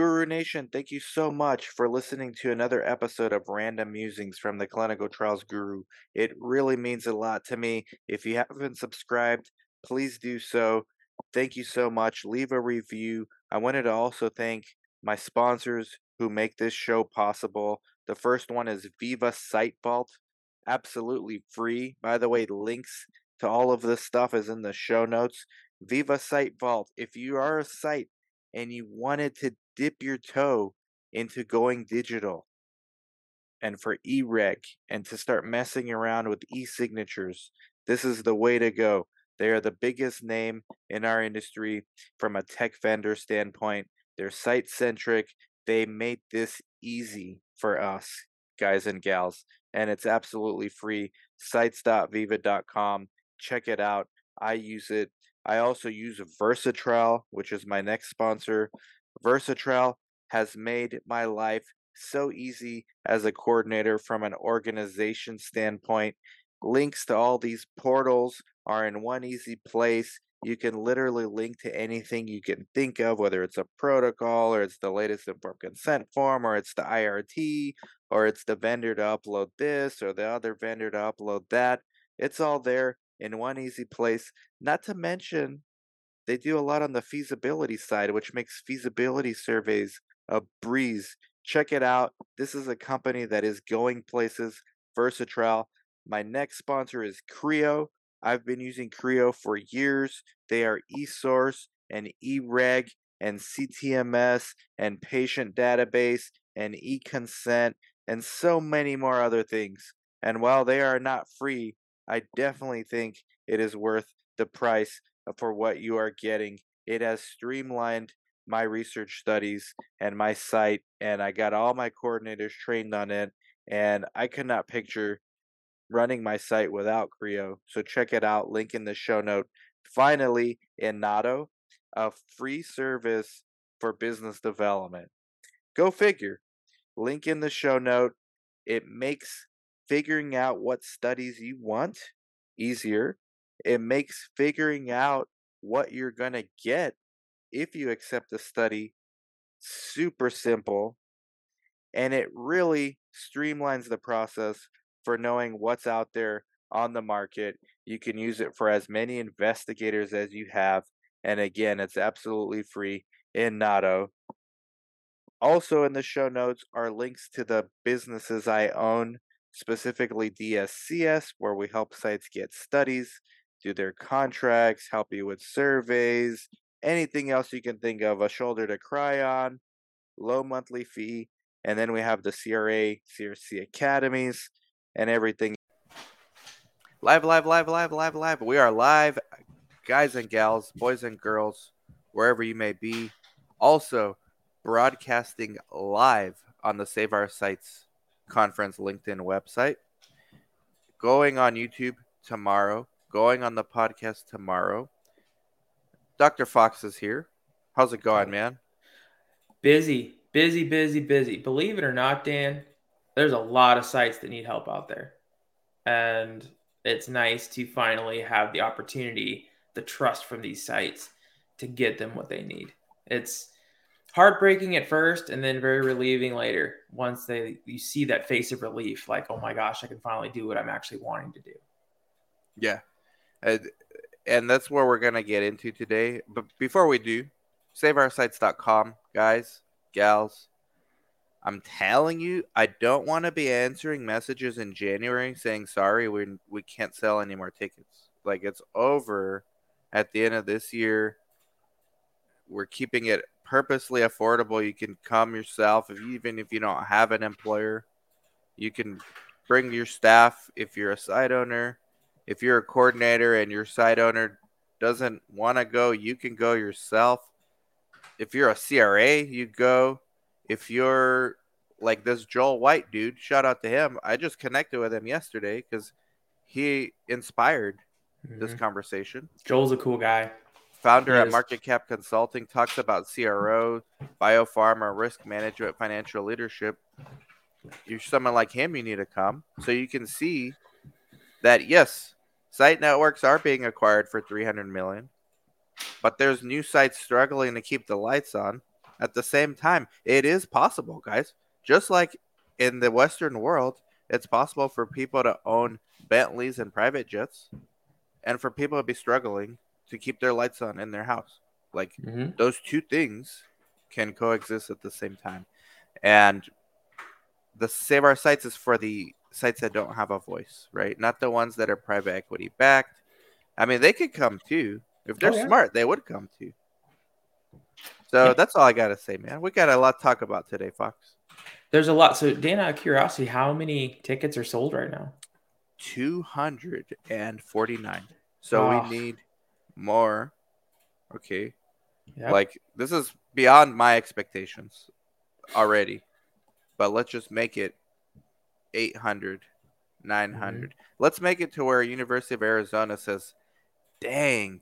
Guru Nation, thank you so much for listening to another episode of Random Musings from the Clinical Trials Guru. It really means a lot to me. If you haven't subscribed, please do so. Thank you so much. Leave a review. I wanted to also thank my sponsors who make this show possible. The first one is Veeva Site Vault, absolutely free. By the way, links to all of this stuff is in the show notes. Veeva Site Vault. If you are a site and you wanted to dip your toe into going digital and for eReg and to start messing around with e-signatures, this is the way to go. They are the biggest name in our industry from a tech vendor standpoint. They're site centric. They made this easy for us, guys and gals, and it's absolutely free. Sites.veeva.com. Check it out. I use it. I also use Versatrial, which is my next sponsor. Versatrial has made my life so easy as a coordinator from an organization standpoint. Links to all these portals are in one easy place. You can literally link to anything you can think of, whether it's a protocol or it's the latest informed consent form or it's the IRT or it's the vendor to upload this or the other vendor to upload that. It's all there in one easy place. Not to mention, they do a lot on the feasibility side, which makes feasibility surveys a breeze. Check it out. This is a company that is going places. Versatrial. My next sponsor is CRIO. I've been using CRIO for years. They are eSource and eReg and CTMS and patient database and eConsent and so many more other things. And while they are not free, I definitely think it is worth the price for what you are getting. It has streamlined my research studies and my site, and I got all my coordinators trained on it. And I could not picture running my site without CRIO. So check it out. Link in the show note. Finally, Inato, a free service for business development. Go figure. Link in the show note. It makes figuring out what studies you want easier. It makes figuring out what you're going to get if you accept a study super simple. And it really streamlines the process for knowing what's out there on the market. You can use it for as many investigators as you have. And again, it's absolutely free Inato. Also, in the show notes are links to the businesses I own specifically DSCS, where we help sites get studies, do their contracts, help you with surveys, anything else you can think of, a shoulder to cry on, low monthly fee. And then we have the CRA, CRC academies, and everything. Live, live, live, live, live, live. We are live, guys and gals, boys and girls, wherever you may be. Also, broadcasting live on the Save Our Sites conference LinkedIn website. Going on YouTube tomorrow. Going on the podcast tomorrow. Dr. Fox is here. How's it going, man? Busy, busy, busy, busy. Believe it or not, Dan, there's a lot of sites that need help out there. And it's nice to finally have the opportunity, the trust from these sites to get them what they need. It's heartbreaking at first and then very relieving later once they you see that face of relief like oh my gosh i can finally do what i'm actually wanting to do. Yeah. And, and that's where we're going to get into today. But before we do saveoursites.com guys gals i'm telling you i don't want to be answering messages in january saying sorry we, we can't sell any more tickets. Like it's over at the end of this year. We're keeping it purposely affordable. You can come yourself, if you, even if you don't have an employer. You can bring your staff if you're a site owner. If you're a coordinator and your site owner doesn't want to go, you can go yourself. If you're a CRA, you go. If you're like this Joel White dude, shout out to him. I just connected with him yesterday because he inspired mm-hmm. this conversation. Joel's a cool guy founder at Market Cap Consulting, talks about CRO, biopharma, risk management, financial leadership. You're someone like him, you need to come so you can see that yes, site networks are being acquired for 300 million, but there's new sites struggling to keep the lights on. at the same time, it is possible, guys. Just like in the Western world, it's possible for people to own Bentleys and private jets, and for people to be struggling to keep their lights on in their house. Like Mhm. those two things can coexist at the same time. And the Save Our Sites is for the sites that don't have a voice, right? Not the ones that are private equity backed. I mean, they could come too. If they're Oh, yeah. smart, they would come too. So Yeah. that's all I gotta say, man. We got a lot to talk about today, Fox. There's a lot. So, Dan, out of curiosity, how many tickets are sold right now? 249. So Oh. we need more. Okay. Yep. Like this is beyond my expectations already. But let's just make it 800, 900. Let's make it to where University of Arizona says, "Dang,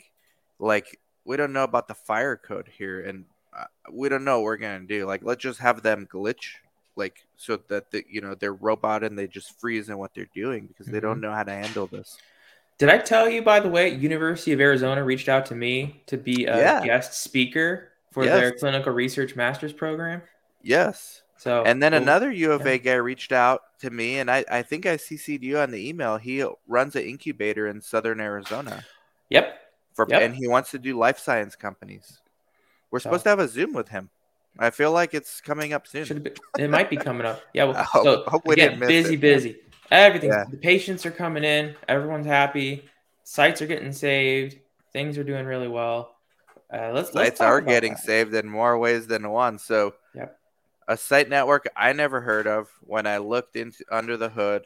like we don't know about the fire code here and uh, we don't know what we're going to do. Like let's just have them glitch like so that the, you know, they're robot and they just freeze in what they're doing because they don't know how to handle this." Did I tell you, by the way, University of Arizona reached out to me to be a Yeah. guest speaker for their clinical research master's program? Yes. So, And then we'll- another U of yeah. A guy reached out to me, and I, I think I CC'd you on the email. He runs an incubator in Southern Arizona Yep. for, Yep. and he wants to do life science companies. We're So- supposed to have a Zoom with him. I feel like it's coming up soon. Been, it might be coming up. Yeah. Well, hope- so hope we again, didn't miss busy, it. busy. Everything. Yeah. The patients are coming in. Everyone's happy. Sites are getting saved. Things are doing really well. Uh, let's let's Sites are getting that. saved in more ways than one. So, Yep. a site network I never heard of when I looked into under the hood,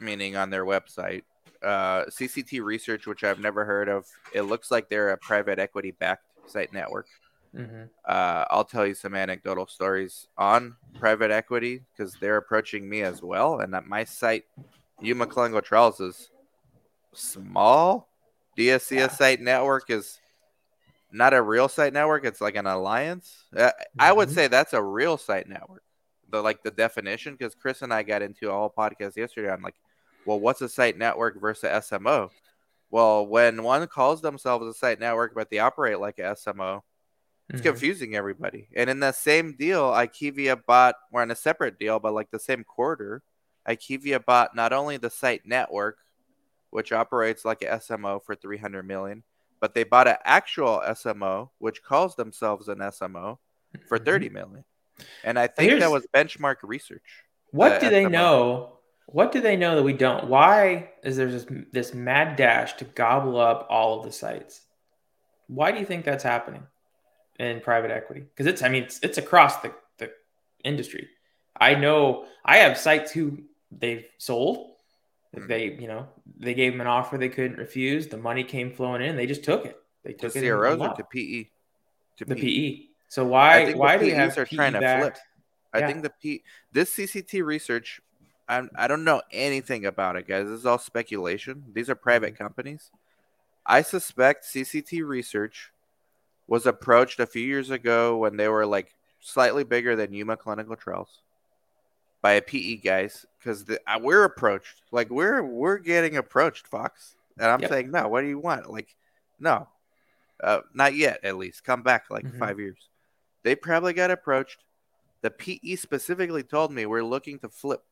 meaning on their website. Uh, CCT Research, which I've never heard of. It looks like they're a private equity backed site network. Mhm. uh, I'll tell you some anecdotal stories on private equity because they're approaching me as well. And at my site, Yuma Clinical Trials is small. DSCS Yeah. site network is not a real site network. It's like an alliance. Uh, I would Mhm. say that's a real site network. The like the definition because Chris and I got into a whole podcast yesterday on like, well, what's a site network versus SMO? Well, when one calls themselves a site network but they operate like a SMO, it's Mhm. confusing everybody. And in the same deal, IQVIA bought, we're in a separate deal, but like the same quarter, IQVIA bought not only the site network, which operates like a SMO for 300 million, but they bought an actual SMO, which calls themselves an SMO for Mhm. 30 million. And I think that was benchmark research. What uh, do they know? What do they know that we don't? Why is there this this mad dash to gobble up all of the sites? Why do you think that's happening in private equity? Because it's I mean it's, it's across the, the industry. I know I have sites who they've sold. Mhm. They you know they gave them an offer they couldn't refuse. The money came flowing in. They just took it. They To took it. CROs or to PE? To the PE. PE. So I why why do PEs have are trying to flip. I Yeah. think the P this CCT research, I'm, I don't know anything about it, guys. This is all speculation. These are private companies. I suspect CCT research was approached a few years ago when they were like slightly bigger than Yuma Clinical Trials by a PE guys because we're approached like we're we're getting approached, Fox, and I'm Yep. saying no. What do you want? Like, no, uh, not yet. At least come back like Mhm. five years. They probably got approached. The PE specifically told me we're looking to flip.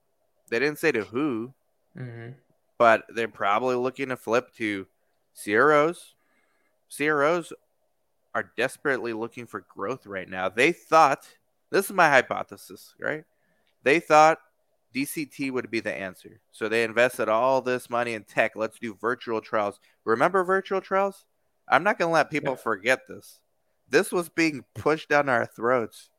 They didn't say to who, Mhm. but they're probably looking to flip to CROs. CROs are desperately looking for growth right now. They thought this is my hypothesis, right? They thought DCT would be the answer. So they invested all this money in tech. Let's do virtual trials. Remember virtual trials? I'm not going to let people Yeah. forget this. This was being pushed down our throats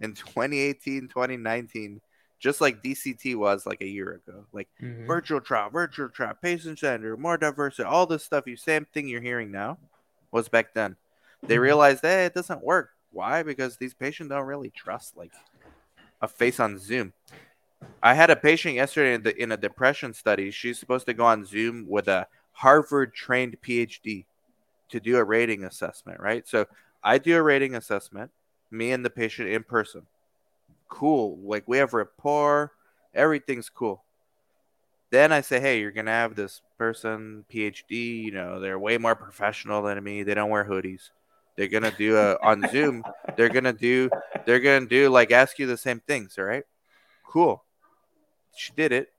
in 2018, 2019, just like DCT was like a year ago. Like Mhm. virtual trial, virtual trial, patient center, more diversity, all this stuff. You same thing you're hearing now was back then. They realized, hey, it doesn't work. Why? Because these patients don't really trust like a face on Zoom. I had a patient yesterday in, the, in a depression study. She's supposed to go on Zoom with a Harvard trained PhD to do a rating assessment, right? So I do a rating assessment, me and the patient in person. Cool. Like we have rapport, everything's cool. Then I say, hey, you're going to have this person, PhD, you know, they're way more professional than me. They don't wear hoodies. They're gonna do a on Zoom. They're gonna do. They're gonna do like ask you the same things. All right. Cool. She did it.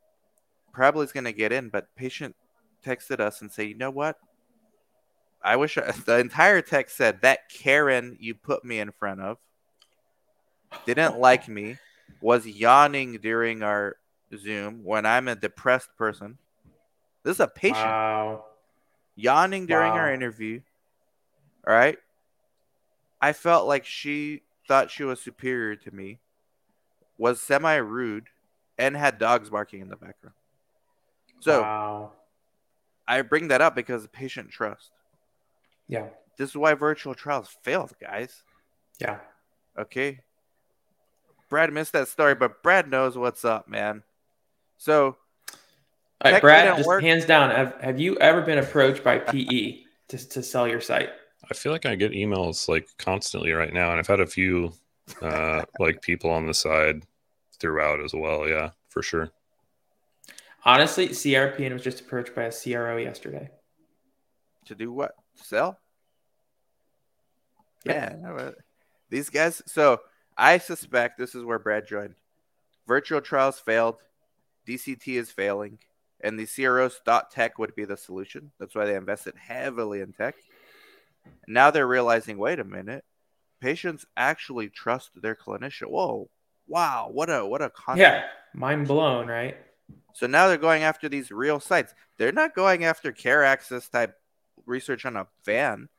Probably is gonna get in, but patient texted us and say, you know what? I wish I, the entire text said that Karen you put me in front of didn't like me, was yawning during our Zoom when I'm a depressed person. This is a patient Wow. yawning during Wow. our interview. All right. I felt like she thought she was superior to me, was semi rude, and had dogs barking in the background. So wow. I bring that up because of patient trust. Yeah. This is why virtual trials failed, guys. Yeah. Okay. Brad missed that story, but Brad knows what's up, man. So All right, Tech Brad, didn't just work. hands down, have, have you ever been approached by PE to, to sell your site? I feel like I get emails like constantly right now, and I've had a few uh, like people on the side throughout as well. Yeah, for sure. Honestly, CRPN was just approached by a CRO yesterday. to do what? Sell? Yeah. Yeah. uh, These guys. So I suspect this is where Brad joined. Virtual trials failed. DCT is failing. And the CROs thought tech would be the solution. That's why they invested heavily in tech. Now they're realizing wait a minute. Patients actually trust their clinician. Whoa. Wow. What a what a concept. Yeah. Mind blown, right? So now they're going after these real sites. They're not going after care access type research on a van.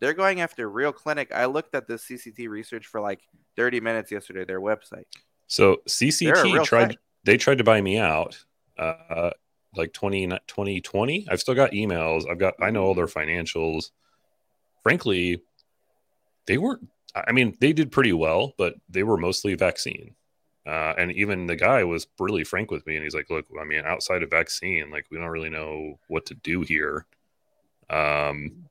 They're going after real clinic. I looked at this CCT research for like 30 minutes yesterday, their website. So CCT tried. site. They tried to buy me out. Uh, like 20, 2020. I've still got emails. I've got. I know all their financials. Frankly, they weren't. I mean, they did pretty well, but they were mostly vaccine. Uh, and even the guy was really frank with me, and he's like, "Look, I mean, outside of vaccine, like we don't really know what to do here. Um,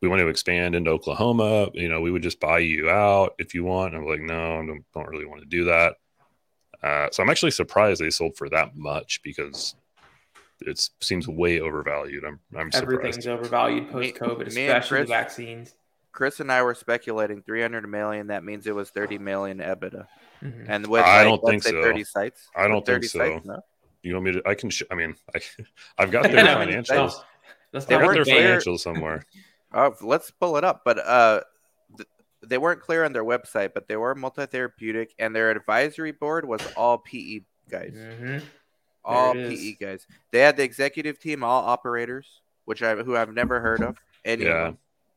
we want to expand into Oklahoma. You know, we would just buy you out if you want." And I'm like, "No, I don't, don't really want to do that." Uh, so I'm actually surprised they sold for that much because it seems way overvalued. I'm I'm Everything's surprised. overvalued post COVID, me and especially the Chris- vaccines. Chris and I were speculating 300 million. That means it was 30 million EBITDA. Mhm. And with I like, don't think say so. 30 sites. I don't think so. sites, no? You want me to? I can. Sh- I mean, I, I've got their financials. Let's They I've not got their clear- financials somewhere. Oh, let's pull it up. But uh, th- they weren't clear on their website, but they were multi-therapeutic, and their advisory board was all PE guys. Mhm. All PE guys. They had the executive team, all operators, which I who I've never heard of. Any of Yeah.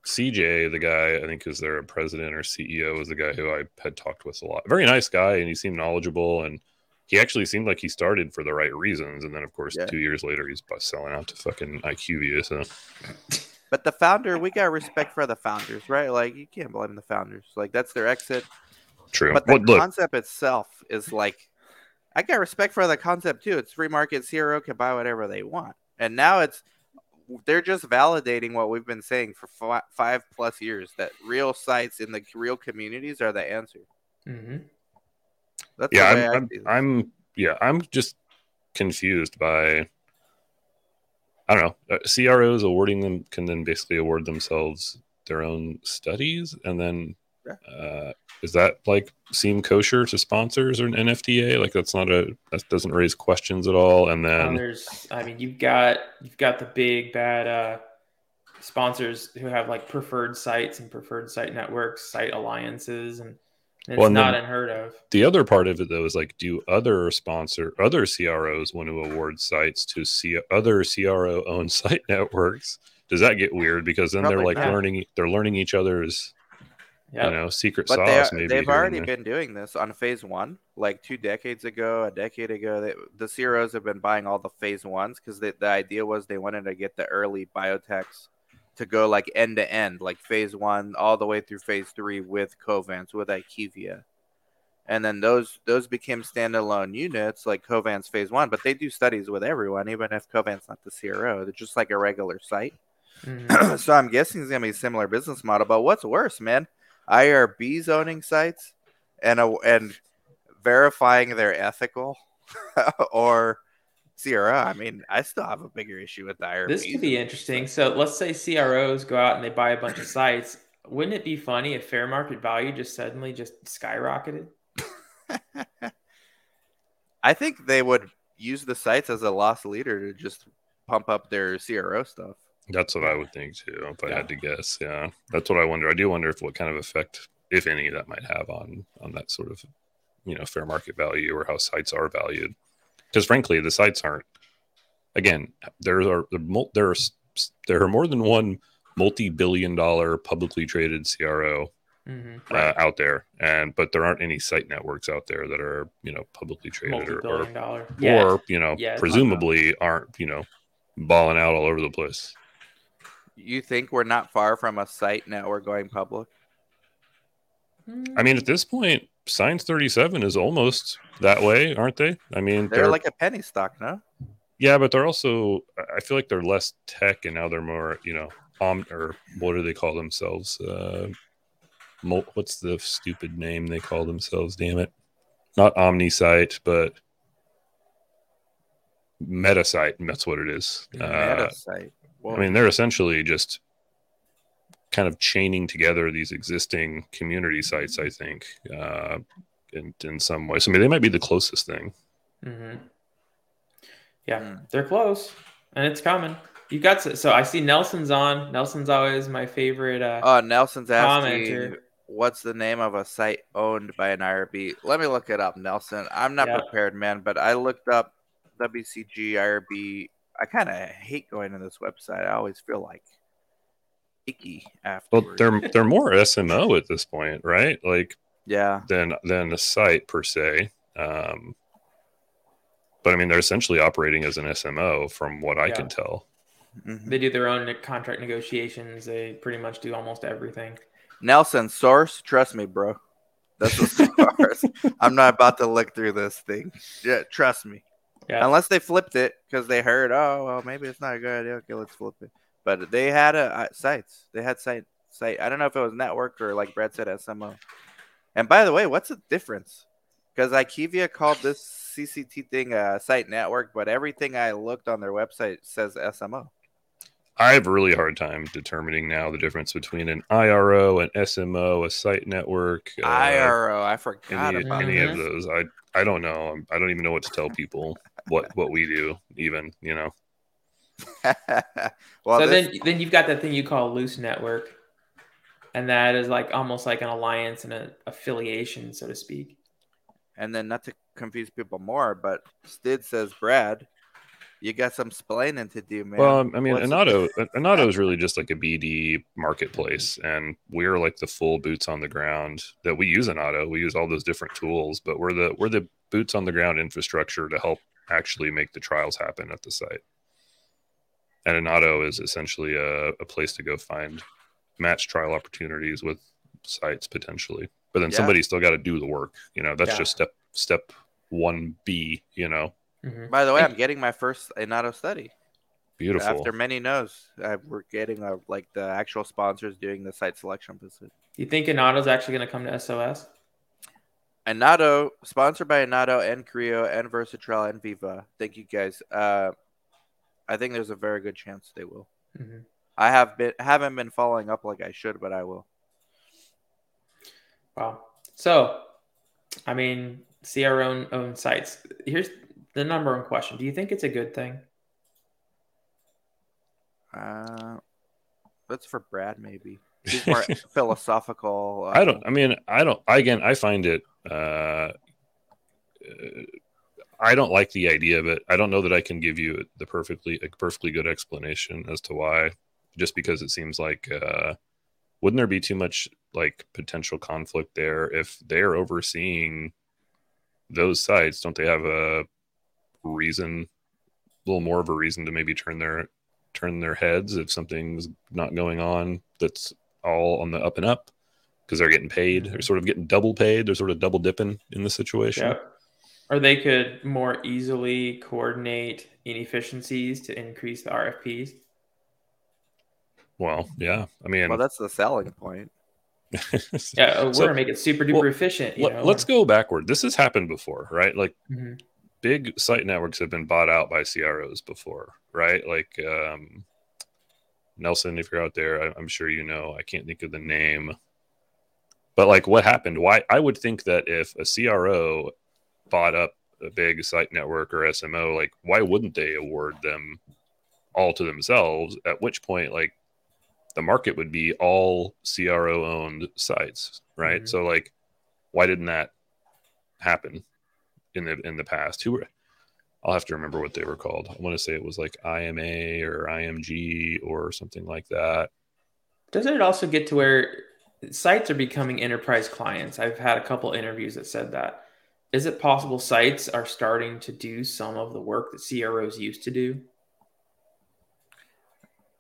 CJ, the guy I think is their president or CEO, is the guy who I had talked with a lot. Very nice guy, and he seemed knowledgeable, and he actually seemed like he started for the right reasons. And then, of course, Yeah. two years later, he's bust selling out to fucking IQVIA. So But the founder, we got respect for the founders, right? Like you can't blame the founders. Like that's their exit. true. But the Well, look, concept itself is like, I got respect for the concept too. It's free market. CRO can buy whatever they want, and now it's they're just validating what we've been saying for fi- five plus years that real sites in the real communities are the answer. Mhm. That's yeah, the I'm, I I'm. I'm, yeah, I'm just confused by. I don't know. Uh, CROs awarding them can then basically award themselves their own studies, and then Yeah. Uh, is that like seem kosher to sponsors or an NFTA? Like that's not a that doesn't raise questions at all. And then there's, I mean, you've got you've got the big bad uh, sponsors who have like preferred sites and preferred site networks, site alliances, and it's Well, and not unheard of. the other part of it though is like, do other sponsor other CROs want to award sites to see other CRO owned site networks? Does that get weird? Because then they're like not. learning they're learning each other's Yeah, you know secret But they sauce. are, maybe they've already been doing this on phase one, like two decades ago, a decade ago. They, the CROs have been buying all the phase ones because the, the idea was they wanted to get the early biotechs to go like end to end, like phase one all the way through phase three with Covance, with IQVIA. And then those those became standalone units like Covance phase one, but they do studies with everyone, even if Covance not the CRO. They're just like a regular site. Mhm. so I'm guessing it's gonna be a similar business model. But what's worse, man? IRB zoning sites and a, and verifying they're ethical or CRO. I mean, I still have a bigger issue with the IRB. this could be interesting. So let's say CROs go out and they buy a bunch of sites. wouldn't it be funny if fair market value just suddenly just skyrocketed? I think they would use the sites as a loss leader to just pump up their CRO stuff. That's what I would think too, if I Yeah. had to guess. Yeah, that's what I wonder. I do wonder if what kind of effect, if any, that might have on on that sort of, you know, fair market value or how sites are valued. Because frankly, the sites aren't. Again, there are there there are there are more than one multi-billion-dollar publicly traded CRO hmm uh, out there, and but there aren't any site networks out there that are you know publicly traded or, or Yeah. or you know Yeah, presumably aren't you know balling out all over the place. You think we're not far from a site now we're going public? I mean, at this point, Science 37 is almost that way, aren't they? I mean, They're, they're, like a penny stock, no? yeah, but they're also, I feel like they're less tech and now they're more, you know, om, or what do they call themselves? Uh, mul- what's the stupid name they call themselves? Damn it. Not OmniSite, but Metasite. and That's what it is. Uh, Meta site. Whoa. I mean, they're essentially just kind of chaining together these existing community sites, I think, uh, in, in some ways. I mean, they might be the closest thing. hmm Yeah, they're close, and it's coming. You got so, so I see Nelson's on. Nelson's always my favorite. Uh, Oh, Nelson's asking, Commenter. what's the name of a site owned by an IRB? Let me look it up, Nelson. I'm not Yeah. prepared, man, but I looked up WCG IRB. I kind of hate going to this website. I always feel like icky Well, they're they're more SMO at this point, right? Like yeah, than than a site per se. Um, but I mean, they're essentially operating as an SMO, from what I Yeah. can tell. mhm. they do their own contract negotiations. They pretty much do almost everything. Nelson source. Trust me, bro. That's the source. I'm not about to look through this thing. Yeah, trust me. Yeah. Unless they flipped it because they heard, oh well, maybe it's not a good idea. Okay, let's flip it. But they had a uh, sites. They had site site. I don't know if it was network or like Brad said SMO. And by the way, what's the difference? Because IQVIA called this CCT thing a site network, but everything I looked on their website says SMO. I have a really hard time determining now the difference between an IRO, an SMO, a site network. uh, IRO, I forgot any, about any of those. I I don't know. I'm- I don't even know what to tell people what what we do. Even you know. well, so this- then, then you've got that thing you call loose network, and that is like almost like an alliance and an affiliation, so to speak. And then not to confuse people more, but Stid says, Brad, you got some splaining to do, man. Well, I mean, What's Inato Inato is really just like a BD marketplace, and we're like the full boots on the ground that we use Inato. We use all those different tools, but we're the we're the boots on the ground infrastructure to help actually make the trials happen at the site. And Inato is essentially a, a place to go find match trial opportunities with sites potentially. But then Yeah. somebody's still got to do the work. You know, that's Yeah. just step step one B. You know, Mhm. By the way, I'm getting my first Inato study. beautiful. After many no's, uh, we're getting uh, like the actual sponsors doing the site selection visit. You think Inato's actually going to come to SOS? Inato, sponsored by Inato and CRIO and Versatrial and Veeva. Thank you guys. Uh, I think there's a very good chance they will. Mhm. I have been haven't been following up like I should, but I will. Wow. So, I mean, see our own own sites. Here's the number one question: Do you think it's a good thing? Uh, that's for Brad, maybe. He's more philosophical. Uh, I don't. I mean, I don't. I again, I find it. Uh, uh, I don't like the idea of it. I don't know that I can give you the perfectly a perfectly good explanation as to why. Just because it seems like, uh, wouldn't there be too much like potential conflict there if they're overseeing those sites? Don't they have a reason, a little more of a reason to maybe turn their turn their heads if something's not going on that's all on the up and up because they're getting paid. They're sort of getting double paid. They're sort of double dipping in the situation. Yep. Or they could more easily coordinate inefficiencies to increase the RFPs. Well, yeah. I mean, Well, that's the selling point. Yeah, we're So- gonna make it super duper well, efficient. You let, know? let's go backward. This has happened before, right? Like Mhm. Big site networks have been bought out by CROs before, right? Like um, Nelson, if you're out there, I, I'm sure you know. I can't think of the name, but like, what happened? Why? I would think that if a CRO bought up a big site network or SMO, like, why wouldn't they award them all to themselves? At which point, like, the market would be all CRO owned sites, right? Mhm. So, like, why didn't that happen in the in the past? Who were? I'll have to remember what they were called. I want to say it was like IMA or IMG or something like that. Doesn't it also get to where sites are becoming enterprise clients? I've had a couple interviews that said that. Is it possible sites are starting to do some of the work that CROs used to do?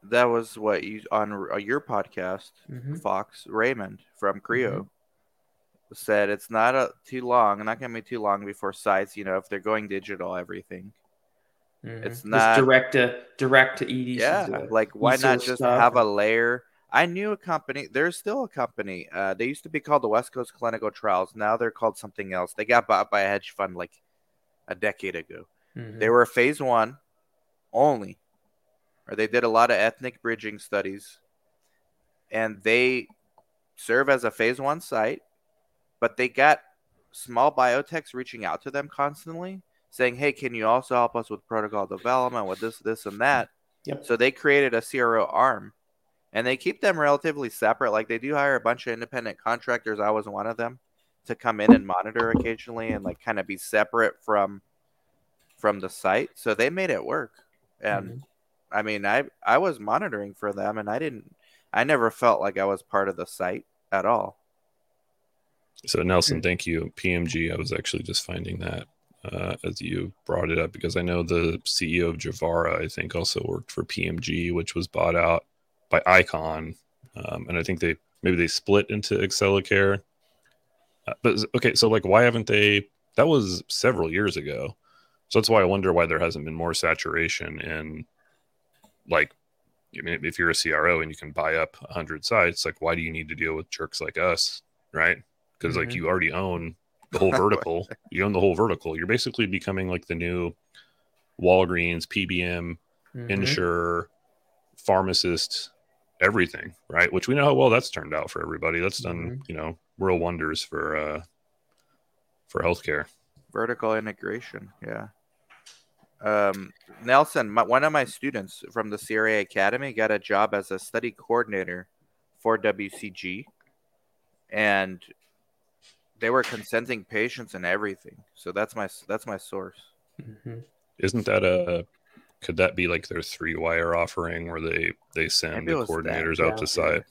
That was what you on uh, your podcast, Mhm. Fox Raymond from CRIO Mm-hmm. Said it's not a, too long, not going to be too long before sites, you know, if they're going digital, everything. Mhm. It's Just not- direct to direct to EDC. Yeah, like why not just stuff have a layer? I knew a company. There's still a company. Uh, they used to be called the West Coast Clinical Trials. Now they're called something else. They got bought by a hedge fund like a decade ago. Mhm. They were phase one only, or they did a lot of ethnic bridging studies, and they serve as a phase one site, but they got small biotechs reaching out to them constantly saying, "Hey, can you also help us with protocol development with this, this, and that?" Yep. So they created a CRO arm, and they keep them relatively separate. Like they do hire a bunch of independent contractors. I was one of them to come in and monitor occasionally and like kind of be separate from from the site. So they made it work. And Mhm. I mean, I I was monitoring for them, and I didn't. I never felt like I was part of the site at all. So Nelson, thank you. PMG. I was actually just finding that uh, as you brought it up because I know the CEO of Javara, I think, also worked for PMG, which was bought out by Icon, um, and I think they maybe they split into Excelicare. Uh, but okay, so like, why haven't they? That was several years ago, so that's why I wonder why there hasn't been more saturation in, like, I mean, if you're a CRO and you can buy up hundred sites, like, why do you need to deal with jerks like us, right? Because like Mhm. you already own the whole vertical. you own the whole vertical. You're basically becoming like the new Walgreens, PBM, Mhm. insurer, pharmacist, everything, right? Which we know how well that's turned out for everybody. That's done, you know, real wonders for uh for healthcare. Vertical integration, yeah. Um, Nelson, my, one of my students from the CRA Academy got a job as a study coordinator for WCG, and they were consenting patients and everything. So that's my that's my source. Mhm. Isn't that a could that be like their ThreeWire offering where they they send the was that, coordinators yeah. out to site?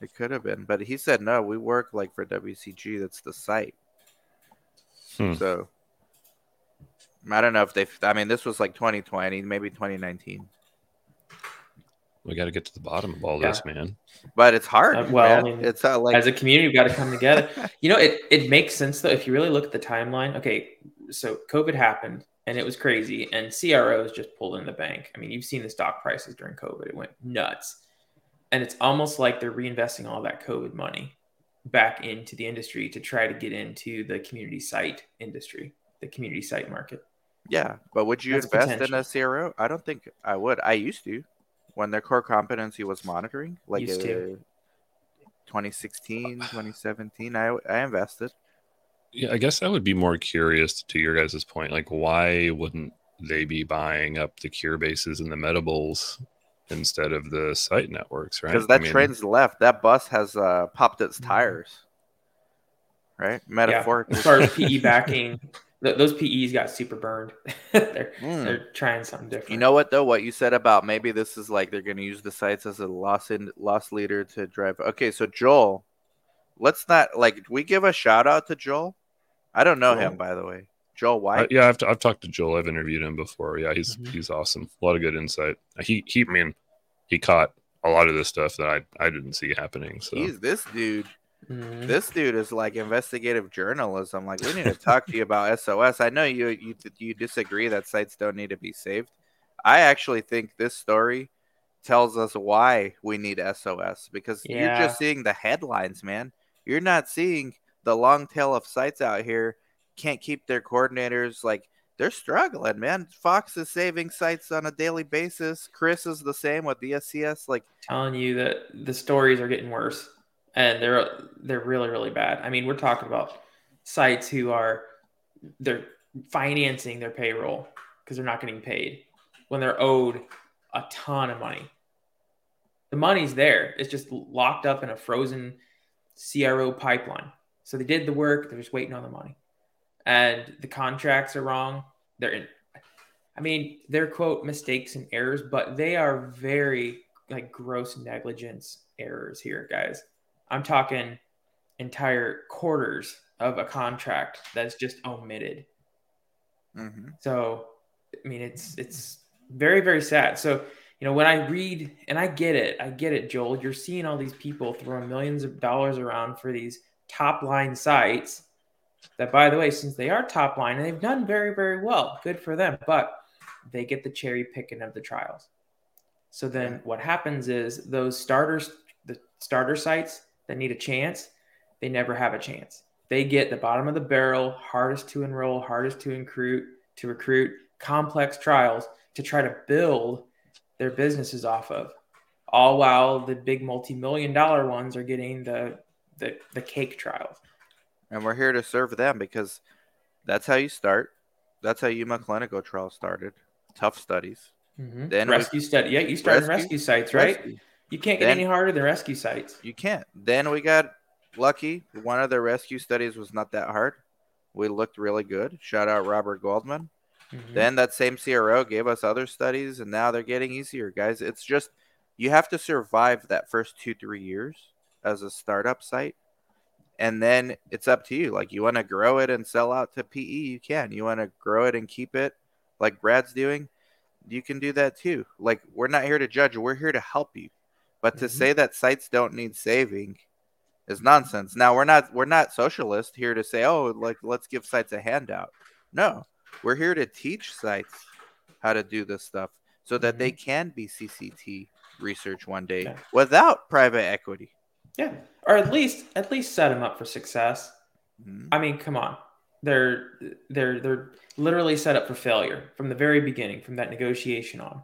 It could have been, but he said no. We work like for WCG. That's the site. Hmm. So I don't know if they. I mean, this was like 2020, maybe 2019. We got to get to the bottom of all this, man. But it's hard. Uh, well, I mean, it's uh, like As a community, we've got to come together. You know, it, it makes sense though if you really look at the timeline. Okay, so COVID happened and it was crazy, and CROs just pulled in the bank. I mean, you've seen the stock prices during COVID; it went nuts, and it's almost like they're reinvesting all that COVID money back into the industry to try to get into the community site industry, the community site market. Yeah, but would you That's invest in a CRO? I don't think I would. I used to when their core competency was monitoring, like Used uh, to. 2016, 2017. I I invested. Yeah, I guess I would be more curious to your guys' point. Like, why wouldn't they be buying up the Curebases and the Medables instead of the site networks, right? because that I mean, train's left. That bus has uh, popped its Mhm. tires. Right, metaphorically. as far as PE backing, th- those PEs got super burned. they're Mm. they're trying something different. You know what though? What you said about maybe this is like they're going to use the sites as a loss in loss leader to drive. Okay, so Joel, let's not like we give a shout out to Joel. I don't know Joel? him by the way. Joel I, White. yeah, I've, I've talked to Joel. I've interviewed him before. Yeah, he's Mhm. he's awesome. A lot of good insight. He he, I mean, he caught a lot of this stuff that I I didn't see happening. So He's this dude. Mhm. This dude is like investigative journalism. Like we need to talk to you about SOS. I know you you you disagree that sites don't need to be saved. I actually think this story tells us why we need SOS because you're just seeing the headlines, man. You're not seeing the long tail of sites out here can't keep their coordinators like they're struggling, man. Fox is saving sites on a daily basis. Chris is the same with the SCS. Like telling you that the stories are getting worse and they're they're really really bad. I mean, we're talking about sites who are they're financing their payroll because they're not getting paid when they're owed a ton of money. The money's there. It's just locked up in a frozen CRO pipeline. So they did the work, they're just waiting on the money. And the contracts are wrong. They're in I mean, they're quote mistakes and errors, but they are very like gross negligence errors here, guys. I'm talking entire quarters of a contract that's just omitted. mhm. So, I mean, it's it's very very sad. So, you know, when I read and I get it, I get it, Joel. You're seeing all these people throwing millions of dollars around for these top line sites. That, by the way, since they are top line and they've done very very well, good for them. But they get the cherry picking of the trials. So then, what happens is those starters, the starter sites that need a chance, they never have a chance. They get the bottom of the barrel, hardest to enroll, hardest to recruit, to recruit, complex trials to try to build their businesses off of. All while the big multi-million dollar ones are getting the the, the cake trials. And we're here to serve them because that's how you start. That's how Yuma Clinical Trial started. Tough studies. Mm-hmm. Then rescue study. Yeah, you start in Rescue- rescue sites, right? Rescue. You can't get Then- any harder than rescue sites. You can't. Then we got lucky. One of the rescue studies was not that hard. We looked really good. Shout out Robert Goldman. Mhm. Then that same CRO gave us other studies, and now they're getting easier, guys. It's just you have to survive that first two, three years as a startup site. And then it's up to you. Like, you want to grow it and sell out to PE, you can. You want to grow it and keep it, like Brad's doing, you can do that too. Like, we're not here to judge, we're here to help you. But to Mhm. say that sites don't need saving is nonsense. Now we're not we're not socialist here to say, oh, like let's give sites a handout. No, we're here to teach sites how to do this stuff so that they can be CCT research one day Yeah. without private equity. Yeah, or at least at least set them up for success. Mhm. I mean, come on, they're they're they're literally set up for failure from the very beginning, from that negotiation on.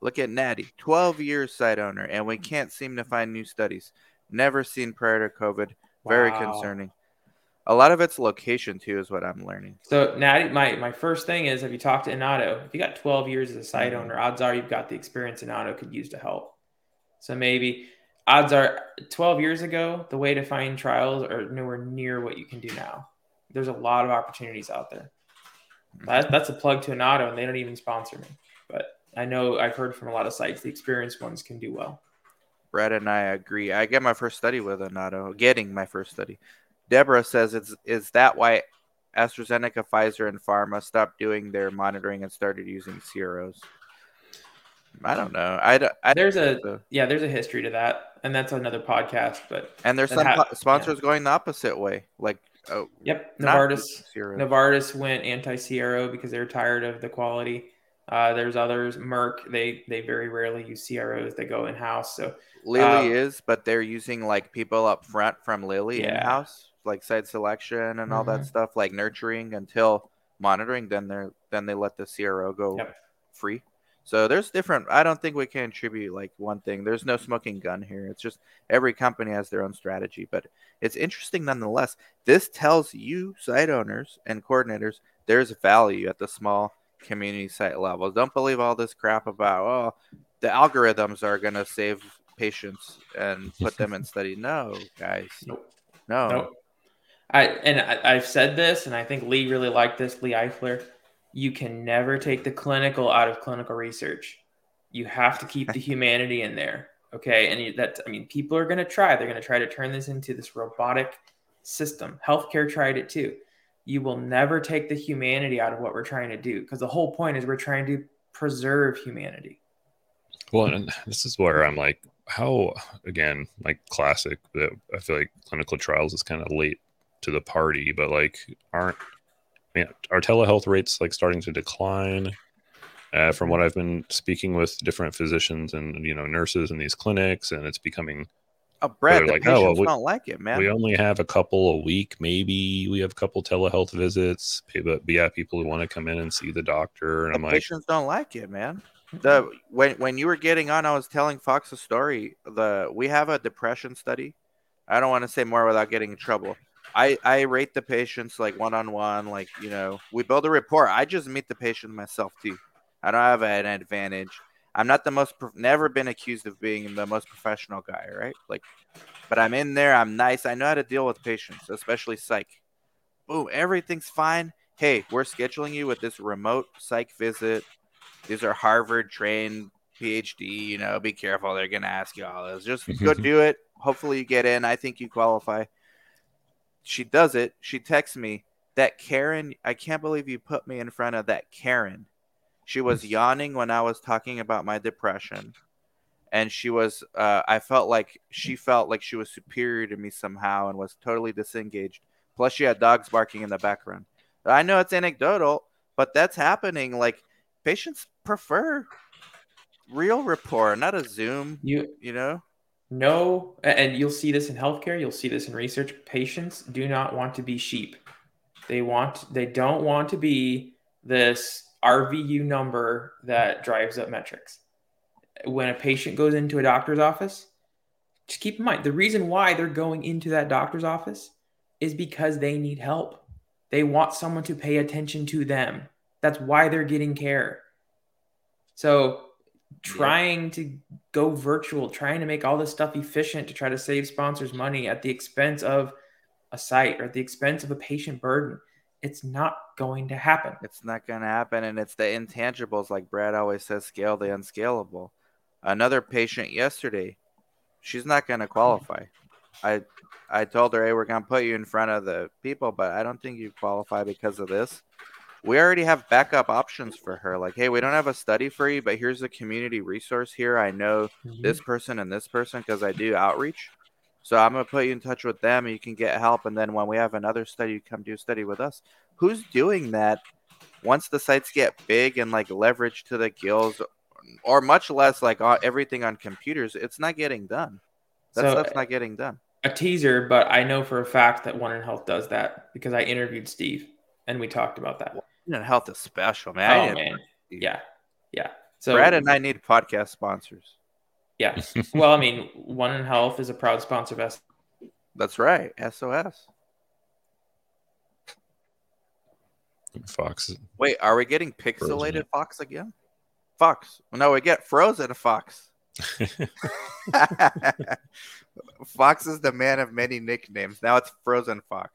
Look at Natty, 12 years site owner, and we can't seem to find new studies. Never seen prior to COVID. Very Wow. concerning. A lot of it's location too, is what I'm learning. So Natty, my my first thing is, have you talked to Inato? If you got 12 years as a site Mhm. owner, odds are you've got the experience Inato could use to help. So maybe odds are 12 years ago, the way to find trials are nowhere near what you can do now. There's a lot of opportunities out there. That, that's a plug to Inato, and they don't even sponsor me. But I know I've heard from a lot of sites the experienced ones can do well. Brett and I agree. I get my first study with Inato, getting my first study. Deborah says, "It's is that why AstraZeneca, Pfizer, and Pharma stopped doing their monitoring and started using CROs?" I don't know. I There's a yeah, there's a history to that, and that's another podcast. But and there's some ha- po- sponsors going the opposite way, like oh, yep, Novartis Novartis went anti-CRO because they're tired of the quality. Uh, there's others. Merck, they they very rarely use CROs. They go in house. So Lilly um, is, but they're using like people up front from Lilly Yeah. in house, like site selection and all that Mhm. stuff, like nurturing until monitoring. Then they're then they let the CRO go Yep. free. So there's different. I don't think we can attribute like one thing. There's no smoking gun here. It's just every company has their own strategy, but it's interesting nonetheless. This tells you site owners and coordinators there's value at the small community site level. Don't believe all this crap about oh the algorithms are gonna save patients and put them in study. No, guys. Nope. No. Nope. I and I, I've said this, and I think Lee really liked this. Lee Eifler, you can never take the clinical out of clinical research. You have to keep the humanity in there. Okay, and you- that I mean, people are going to try. They're going to try to turn this into this robotic system. Healthcare tried it too. You will never take the humanity out of what we're trying to do because the whole point is we're trying to preserve humanity. Well, and this is where I'm like, how again, like classic. That I feel like clinical trials is kind of late to the party, but like, aren't I mean, are telehealth rates like starting to decline? Uh, from what I've been speaking with different physicians and you know nurses in these clinics, and it's becoming Oh, Brad, they're the like, "Oh, well, we- don't like it, man. We only have a couple a week, maybe we have a couple telehealth visits, but, but yeah, people who want to come in and see the doctor. And the I'm like, patients don't like it, man. The when when you were getting on, I was telling Fox a story. The we have a depression study. I don't want to say more without getting in trouble. I I rate the patients like one on one, like you know, we build a rapport. I just meet the patient myself too. I don't have an advantage. I'm not the most, prof- never been accused of being the most professional guy, right? Like, but I'm in there. I'm nice. I know how to deal with patients, especially psych. Boom, everything's fine. Hey, we're scheduling you with this remote psych visit. These are Harvard trained PhD. You know, be careful. They're gonna ask you all this. Just go do it. Hopefully, you get in. I think you qualify. She does it. She texts me that Karen. I can't believe you put me in front of that Karen. She was yawning when I was talking about my depression, and she was. Uh, I felt like she felt like she was superior to me somehow and was totally disengaged. Plus, she had dogs barking in the background. I know it's anecdotal, but that's happening. Like patients prefer real rapport, not a Zoom. You You know, No, and you'll see this in healthcare, you'll see this in research. Patients do not want to be sheep. They want they don't want to be this RVU number that drives up metrics. When a patient goes into a doctor's office, just keep in mind the reason why they're going into that doctor's office is because they need help. They want someone to pay attention to them. That's why they're getting care. So trying to go virtual, trying to make all this stuff efficient to try to save sponsors money at the expense of a site or at the expense of a patient burden, it's not going to happen. it's not gonna happen, and it's the intangibles, like Brad always says, scale the unscalable. Another patient yesterday, she's not gonna qualify. I I told her, hey, we're gonna put you in front of the people, but I don't think you qualify because of this. We already have backup options for her. Like, hey, we don't have a study for you, but here's a community resource here. I know mm-hmm. this person and this person because I do outreach. So I'm gonna put you in touch with them, and you can get help. And then when we have another study, you come do a study with us. Who's doing that? Once the sites get big and like leverage to the gills, or much less like everything on computers, it's not getting done. That So- stuff's not getting done. a teaser, but I know for a fact that One in Health does that because I interviewed Steve and we talked about that. And health is special, man. Oh man, yeah, yeah. So Brad and I need podcast sponsors. Yeah. Well, I mean, One in Health is a proud sponsor of us. That's right. SOS. Fox. Wait, are we getting pixelated Frozen. Fox again? Fox. No, we get frozen Fox. Fox is the man of many nicknames. Now it's Frozen Fox.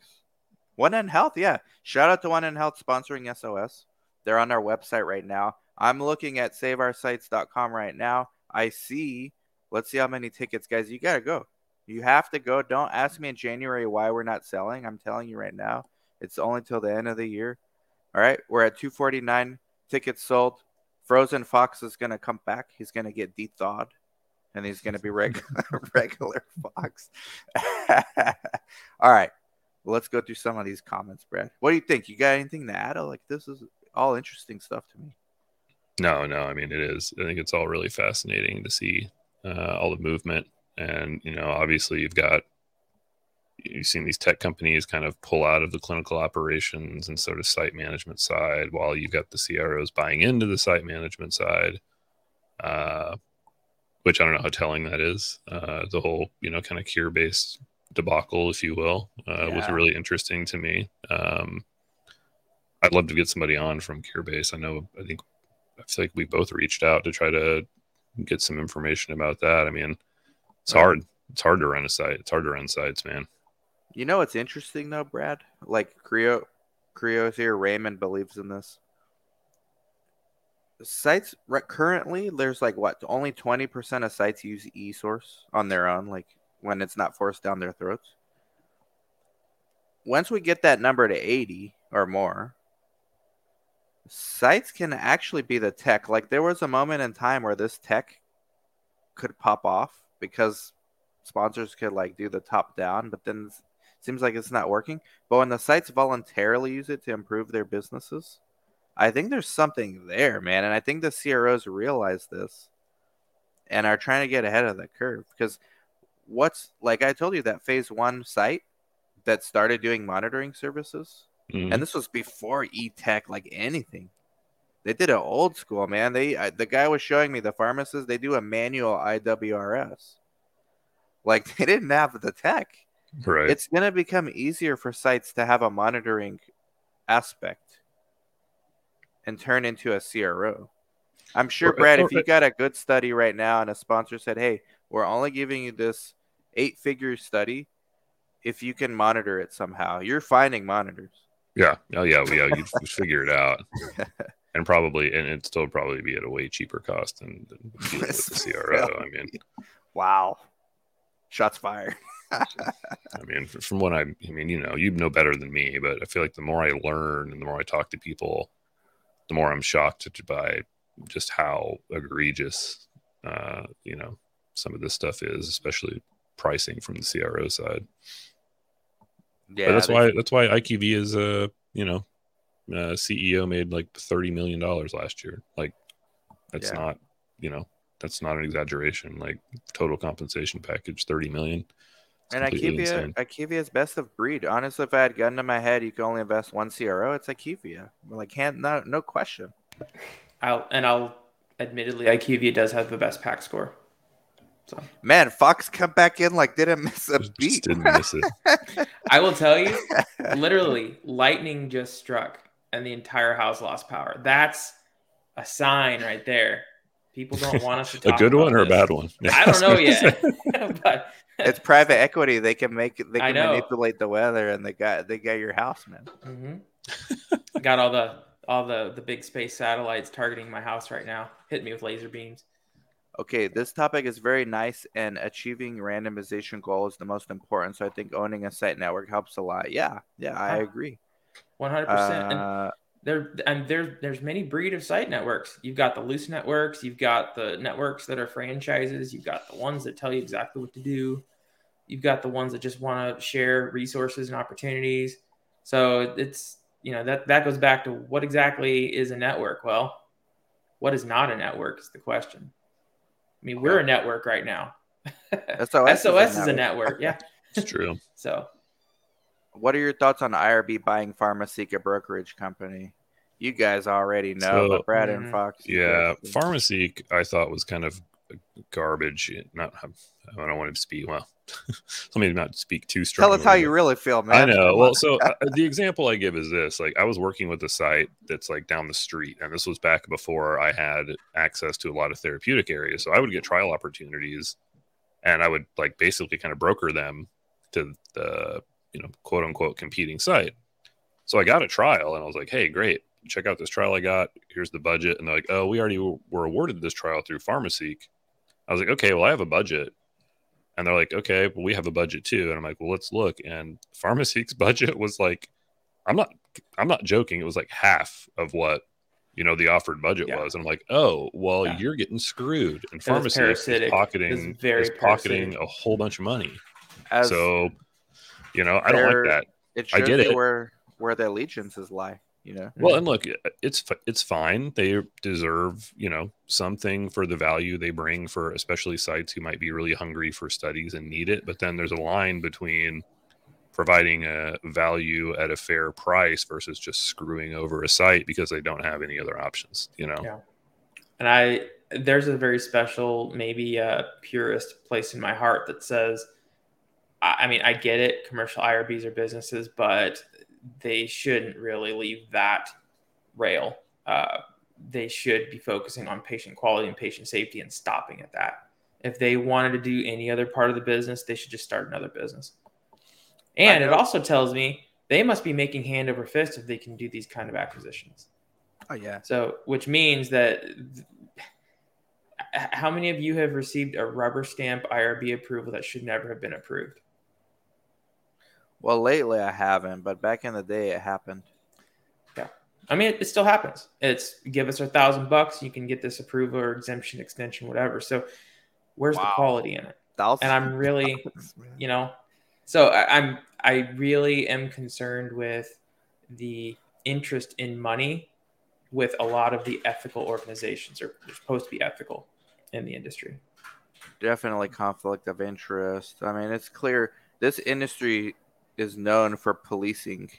One in Health, yeah. Shout out to One in Health sponsoring SOS. They're on our website right now. I'm looking at saveoursites.com right now. I see. Let's see how many tickets, guys. You gotta go. You have to go. Don't ask me in January why we're not selling. I'm telling you right now. It's only till the end of the year. All right, we're at 249 tickets sold. Frozen Fox is gonna come back. He's gonna get de-thawed, and he's gonna be regular regular Fox. all right, let's go through some of these comments, Brad. What do you think? You got anything to add? Like this is all interesting stuff to me. No, no. I mean, it is. I think it's all really fascinating to see uh, all the movement, and you know, obviously, you've got you've seen these tech companies kind of pull out of the clinical operations and sort of site management side, while you've got the CROs buying into the site management side. Uh, which I don't know how telling that is. Uh, the whole, you know, kind of Curebase debacle, if you will, uh, was really interesting to me. Um, I'd love to get somebody on from Curebase. I know, I think I feel like we both reached out to try to get some information about that. I mean, it's hard. It's hard to run a site. It's hard to run sites, man. You know what's interesting though, Brad? Like CRIO, CRIO's here. Raymond believes in this. Sites right, currently, there's like what only twenty percent of sites use eSource on their own, like when it's not forced down their throats. Once we get that number to eighty or more, sites can actually be the tech. Like there was a moment in time where this tech could pop off because sponsors could like do the top down, but then seems like it's not working. But when the sites voluntarily use it to improve their businesses, I think there's something there, man. And I think the CROs realize this and are trying to get ahead of the curve because what's like I told you that phase one site that started doing monitoring services, Mhm. and this was before e-tech like anything. They did it old school, man. They I, the guy was showing me the pharmacist. They do a manual IWRS. Like they didn't have the tech. right. It's gonna become easier for sites to have a monitoring aspect and turn into a CRO. I'm sure, Or- Brad, or- if you got a good study right now and a sponsor said, "Hey, we're only giving you this eight-figure study if you can monitor it somehow," you're finding monitors. Yeah. Oh yeah. Yeah. You'd figure it out. And probably, and it'd still probably be at a way cheaper cost than, than dealing with the CRO. I mean, Wow, shots fired. I mean, from what I, I mean, you know, you know better than me, but I feel like the more I learn and the more I talk to people, the more I'm shocked by just how egregious, uh, you know, some of this stuff is, especially pricing from the CRO side. Yeah, but that's they- why that's why IQVIA's uh you know uh, CEO made like thirty million dollars last year. Like that's Yeah. not you know that's not an exaggeration. Like total compensation package thirty million. It's And completely IQVIA, insane. IQVIA is best of breed. Honestly, if I had gun to my head, you can only invest one CRO. It's IQVIA. Like, hand, no, no question. I'll and I'll admittedly IQVIA does have the best pack score. So Man, Fox come back in like didn't miss a Just beat. didn't miss it. I will tell you, literally, lightning just struck and the entire house lost power. That's a sign right there. People don't want us to talk. a good about one or a bad one? I don't know yet, but it's private equity. They can make they can manipulate the weather, and they got they got your house, man. Mhm. got all the all the the big space satellites targeting my house right now, hitting me with laser beams. Okay, this topic is very nice, and achieving randomization goal is the most important. So I think owning a site network helps a lot. Yeah, yeah, I agree. One hundred percent. And Uh, there and there there's many breed of site networks. You've got the loose networks, you've got the networks that are franchises, you've got the ones that tell you exactly what to do. You've got the ones that just want to share resources and opportunities. So it's you know that that goes back to what exactly is a network? Well, what is not a network is the question. I mean, we're a network right now. SOS is a SOS is a network, yeah. It's true. So What are your thoughts on IRB buying Pharmaseek, a brokerage company? You guys already know, So- but Brad and Mhm. Fox. Yeah, guys- Pharmaseek I thought was kind of garbage. Not I don't want to speak well. Let me not speak too strong. Tell us how you really feel, man. I know. Well, so uh, the example I give is this: like I was working with a site that's like down the street, and this was back before I had access to a lot of therapeutic areas. So I would get trial opportunities, and I would like basically kind of broker them to the you know quote unquote competing site. So I got a trial, and I was like, "Hey, great! Check out this trial I got. Here's the budget." And they're like, "Oh, we already were awarded this trial through Pharmaseek." I was like, "Okay, well, I have a budget." And they're like, okay, well, we have a budget too. And I'm like, well, let's look. And Pharmaseek's budget was like, I'm not, I'm not joking. It was like half of what, you know, the offered budget Yeah. was. And I'm like, oh, well, Yeah. you're getting screwed. And was is parasitic. It was pocketing, very is pocketing a whole bunch of money. As so, you know, I don't like that. it I shows get you it. where where the allegiances lie. You know, Well, and look, it's it's fine. They deserve, you know, something for the value they bring for especially sites who might be really hungry for studies and need it. But then there's a line between providing a value at a fair price versus just screwing over a site because they don't have any other options. You know, Yeah. and I there's a very special, maybe a purist place in my heart that says, I, I mean, I get it, commercial IRBs are businesses, but they shouldn't really leave that rail. Uh, they should be focusing on patient quality and patient safety and stopping at that. If they wanted to do any other part of the business, they should just start another business. And it also tells me they must be making hand over fist if they can do these kind of acquisitions. oh yeah, So, which means that th- how many of you have received a rubber stamp IRB approval that should never have been approved? Well lately I haven't, but back in the day it happened. Yeah. I mean, it, it still happens. It's give us a thousand bucks, you can get this approval or exemption, extension, whatever. So, where's the quality in it? Thousands And I'm really, you know, so I, I'm I really am concerned with the interest in money with a lot of the ethical organizations or they're supposed to be ethical in the industry. definitely conflict of interest. I mean, it's clear this industry is known for policing,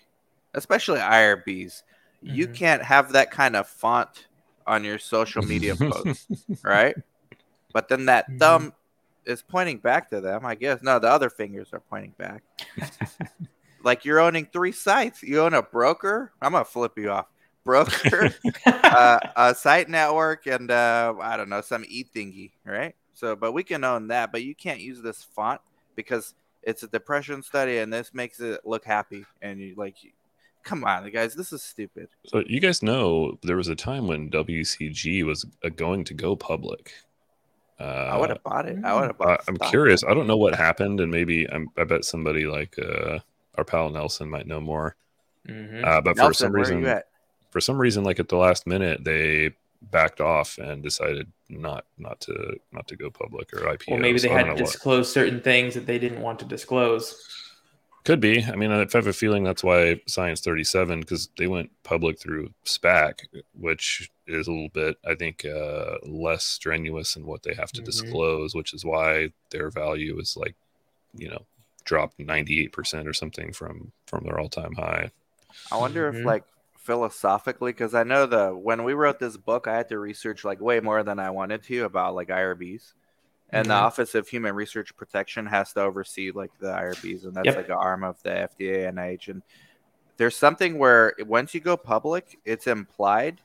especially IRBs. You Mhm. can't have that kind of font on your social media posts, right? But then that Mhm. thumb is pointing back to them, I guess. No, the other fingers are pointing back. like you're owning three sites. You own a broker. I'm gonna flip you off. Broker, uh, a site network, and uh, I don't know some e thingy, right? So, but we can own that, but you can't use this font because it's a depression study, and this makes it look happy. And you like, come on, guys, this is stupid. So you guys know there was a time when WCG was uh, going to go public. Uh, I would have bought it. I would have bought. I, I'm curious. I don't know what happened, and maybe I'm, I bet somebody like uh, our pal Nelson might know more. Mhm. Uh, but for some reason, for some reason, like at the last minute, they backed off and decided not not to not to go public or IPO. Well, maybe they had don't to know what- disclose certain things that they didn't want to disclose. Could be. I mean, I have a feeling that's why Science 37, because they went public through SPAC, which is a little bit, I think, uh, less strenuous in what they have to Mhm. disclose, which is why their value is like, you know, dropped 98% or something from from their all time high. I wonder Mhm. if like philosophically, because I know the when we wrote this book, I had to research like way more than I wanted to about like IRBs, and the Mhm. Office of Human Research Protection has to oversee like the IRBs, and that's Yep. like an arm of the FDA and NIH. And there's something where once you go public, it's implied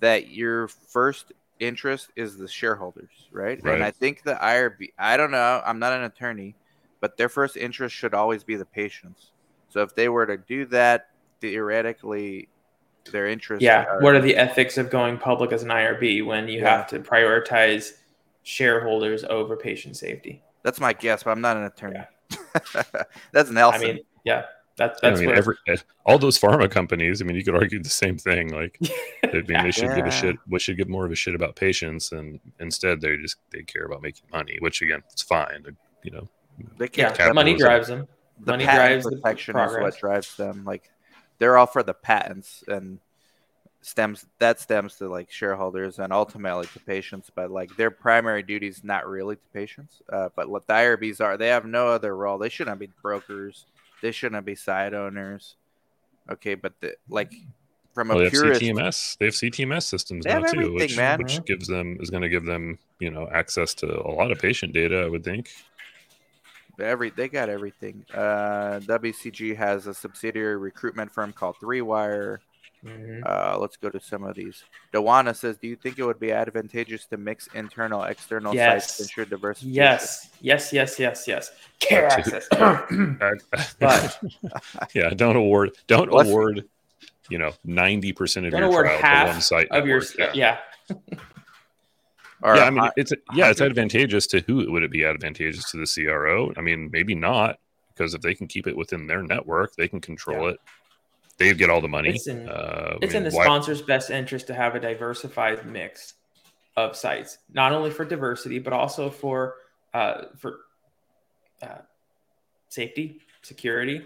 that your first interest is the shareholders, right? Right. And I think the IRB, I don't know, I'm not an attorney, but their first interest should always be the patients. So if they were to do that, theoretically, their interest. Yeah. What are the ethics of going public as an IRB when you Yeah. have to prioritize shareholders over patient safety? That's my guess, but I'm not an attorney. That's Nelson. I mean, yeah, that's I mean, every all those pharma companies. I mean, you could argue the same thing. Like, I mean, Yeah. they should give a shit. We should give more of a shit about patients, and instead they just they care about making money, which again, it's fine. You know, they yeah, can't. money drives them. the money patent drives the protection is what drives them. Like they're all for the patents and stems that stems to like shareholders and ultimately to patients. But like their primary duty is not really to patients. Uh, but what the IRBs are, they have no other role. They shouldn't be brokers. They shouldn't be side owners. Okay, but the, like from a well, they have purist, CTMS. They have CTMS systems now too, which which gives them is going to give them you know access to a lot of patient data. I would think. Every they got everything. Uh, WCG has a subsidiary recruitment firm called ThreeWire. Mhm. Uh, let's go to some of these. Dewana says, "Do you think it would be advantageous to mix internal, external sites to ensure diversity?" Yes, yes, yes, yes, yes. Care access. But yeah, don't award don't Bless award you know ninety percent of Don't your award trial to half one site of your network. yeah. Or yeah, I mean, hi- it's yeah, it's advantageous to who? Would it be advantageous to the CRO? I mean, maybe not, because if they can keep it within their network, they can control it. They get all the money. It's in- uh, I It's in the why- sponsor's best interest to have a diversified mix of sites, not only for diversity but also for uh, for uh, safety, security.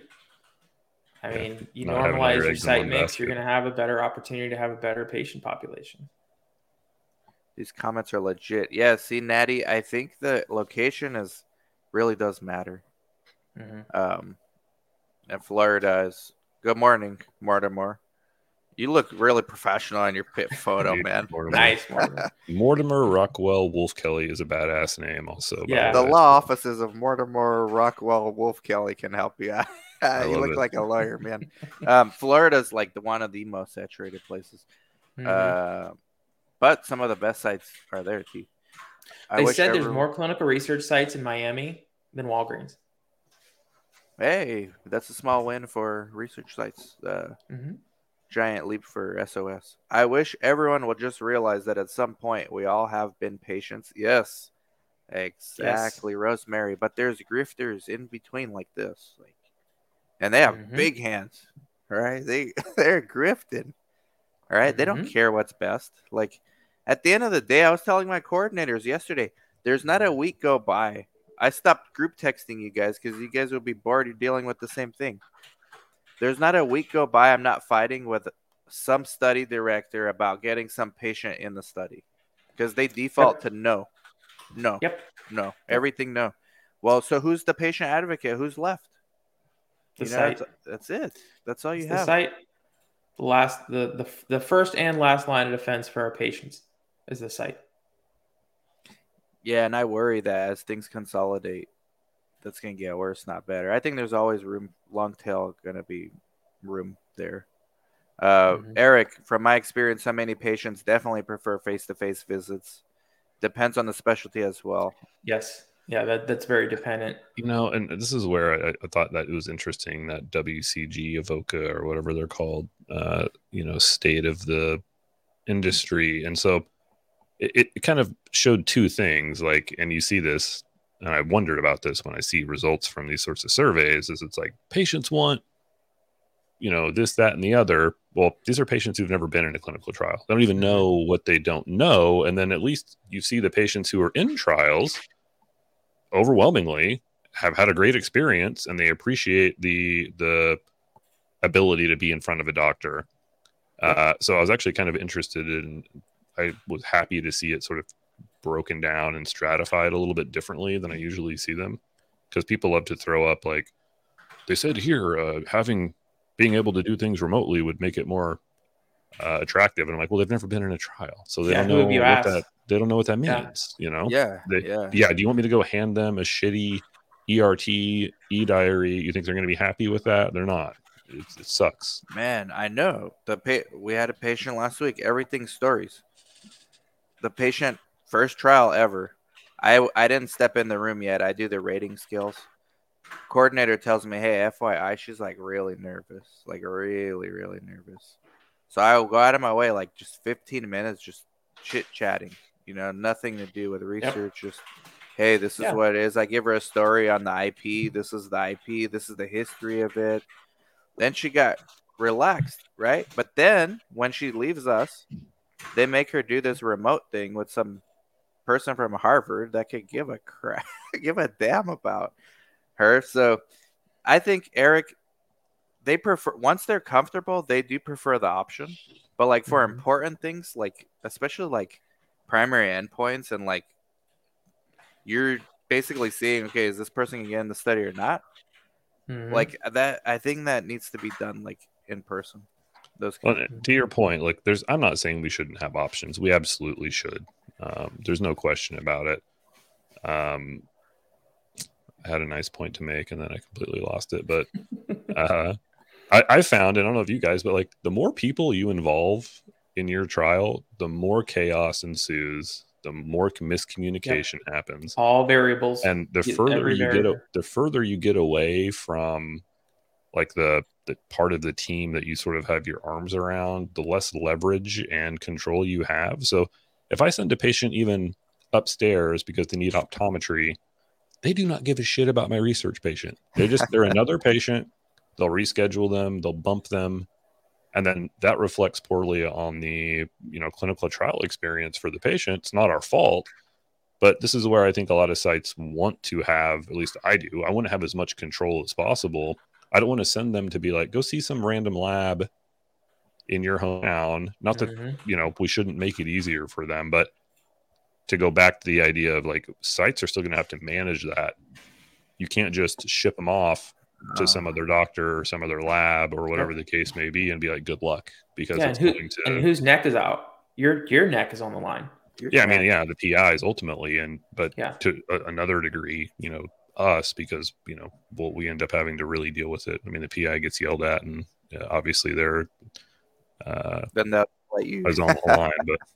I Yeah, mean, you not having all normalize your your eggs in site mix, you're going to have a better opportunity to have a better patient population. These comments are legit. Yeah, see, Natty, I think the location is really does matter. Mhm. Um, and Florida is. Good morning, Mortimer. You look really professional in your pit photo, Dude, man. Mortimer. Nice. Mortimer. Mortimer Rockwell Wolf Kelly is a badass name, also. Yeah. The way. law offices of Mortimer Rockwell Wolf Kelly can help you out. You look it. like a lawyer, man. um, Florida's like the one of the most saturated places. Mhm. Uh, but some of the best sites are there too. I they said there's more clinical research sites in Miami than Walgreens. Hey, that's a small win for research sites. Uh, Mhm. giant leap for SOS. I wish everyone would just realize that at some point we all have been patients. Yes, exactly, Rosemary. But there's grifters in between like this, like, and they have Mhm. big hands, right? They they're grifting, all right? They don't Mhm. care what's best. Like at the end of the day, I was telling my coordinators yesterday, there's not a week go by. I stopped group texting you guys because you guys will be bored. You're dealing with the same thing. There's not a week go by I'm not fighting with some study director about getting some patient in the study because they default to no. No. Yep. No. Everything no. Well, so who's the patient advocate? Who's left? The You know, site. that's, that's it. That's all you It's the site. Last, the, the the first and last line of defense for our patients is the site. Yeah, and I worry that as things consolidate, that's gonna get worse, not better. I think there's always room, long tail, gonna be room there. Uh, Mhm. Eric, from my experience, how many patients definitely prefer face-to-face visits? Depends on the specialty as well. Yes. Yeah, that, that's very dependent. You know, and this is where I, I thought that it was interesting that WCG Avoca or whatever they're called, uh, you know, state of the industry. And so it, it kind of showed two things. Like, and you see this, and I wondered about this when I see results from these sorts of surveys, is it's like patients want, you know, this, that, and the other. Well, these are patients who've never been in a clinical trial. They don't even know what they don't know. And then at least you see the patients who are in trials overwhelmingly have had a great experience and they appreciate the the ability to be in front of a doctor. Uh, so I was actually kind of interested in. I was happy to see it sort of broken down and stratified a little bit differently than I usually see them, because people love to throw up like they said here, uh, having being able to do things remotely would make it more uh, attractive. And I'm like, well, they've never been in a trial, so they Yeah, don't know what asked? that they don't know what that Yeah. means. You know? Yeah, They- yeah. yeah do you want me to go hand them a shitty ert e-diary you think they're going to be happy with that they're not it, it sucks Man, I know. The pa- we had a patient last week. Everything stories. The patient first trial ever. I I didn't step in the room yet. I do the rating skills. Coordinator tells me, "Hey, FYI, she's like really nervous, like really, really nervous." So I will go out of my way, like just 15 minutes, just chit chatting. You know, nothing to do with research. Just, hey, this is Yeah. what it is. I give her a story on the IP. This is the IP. This is the history of it. Then she got relaxed, right? But then when she leaves us, they make her do this remote thing with some person from Harvard that could give a crap, give a damn about her. So I think Eric, they prefer once they're comfortable, they do prefer the option. But like for Mhm. important things, like especially like primary endpoints and like you're basically seeing, okay, is this person gonna in the study or not? Mhm. Like that, I think that needs to be done like in person. Those well, to your point like there's i'm not saying we shouldn't have options. We absolutely should. Um, there's no question about it. Um, i had a nice point to make and then i completely lost it but uh, I, I found and i don't know if you guys but like the more people you involve in your trial the more chaos ensues the more miscommunication happens. All variables. and the further every you get variable. the further you get away from like the the part of the team that you sort of have your arms around the less leverage and control you have. So if i send a patient even upstairs because they need optometry they do not give a shit about my research patient. They just they're another patient. They'll reschedule them. They'll bump them. And then that reflects poorly on the you know clinical trial experience for the patient. It's not our fault but this is where i think a lot of sites want to have at least i do i want to have as much control as possible i don't want to send them to be like go see some random lab in your hometown not that Mhm. you know we shouldn't make it easier for them but to go back to the idea of like sites are still going to have to manage that you can't just ship them off to Uh, some other doctor or some other lab or whatever the case may be and be like good luck because Yeah, and, it's who, going to and whose neck is out? Your your neck is on the line. you're yeah i mean yeah the pis ultimately and but Yeah. to a, another degree you know us because you know well we end up having to really deal with it i mean the pi gets yelled at and uh, obviously they're uh Then they'll let you. I was on the line but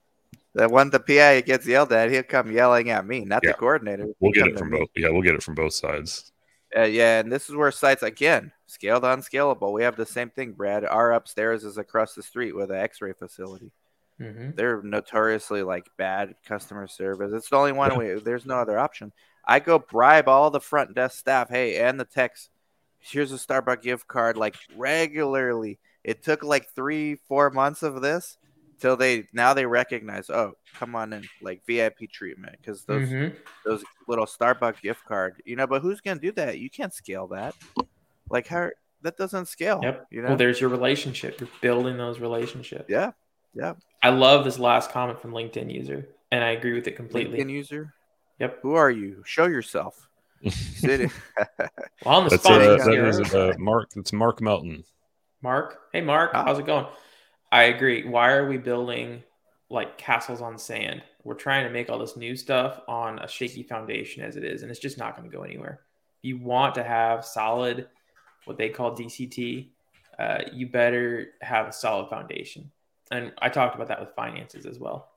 That when the PI gets yelled at, he'll come yelling at me, not Yeah. the coordinator. we'll get it to from me. both yeah we'll get it from both sides Uh, yeah, and this is where sites again scaled unscalable. We have the same thing, Brad. Our upstairs is across the street with an X-ray facility. hmm They're notoriously like bad customer service. It's the only one Yeah. way. There's no other option. I go bribe all the front desk staff. Hey, and the techs. Here's a Starbucks gift card, like regularly. It took like three, four months of this till they now they recognize. Oh, come on in, like VIP treatment, because those hmm those little Starbucks gift card, you know. But who's gonna do that? You can't scale that. Like how that doesn't scale. Yep. You know. Well, there's your relationship. You're building those relationships. yeah. Yeah. I love this last comment from LinkedIn user, and I agree with it completely. LinkedIn user. Yep. Who are you? Show yourself. Sit Well, on the That's spot uh, is that here. is uh, Mark. It's Mark Melton. Mark. Hey, Mark. Ah. How's it going? I agree. Why are we building like castles on sand? We're trying to make all this new stuff on a shaky foundation as it is, and it's just not going to go anywhere. If you want to have solid, what they call DCT, uh, you better have a solid foundation. And I talked about that with finances as well,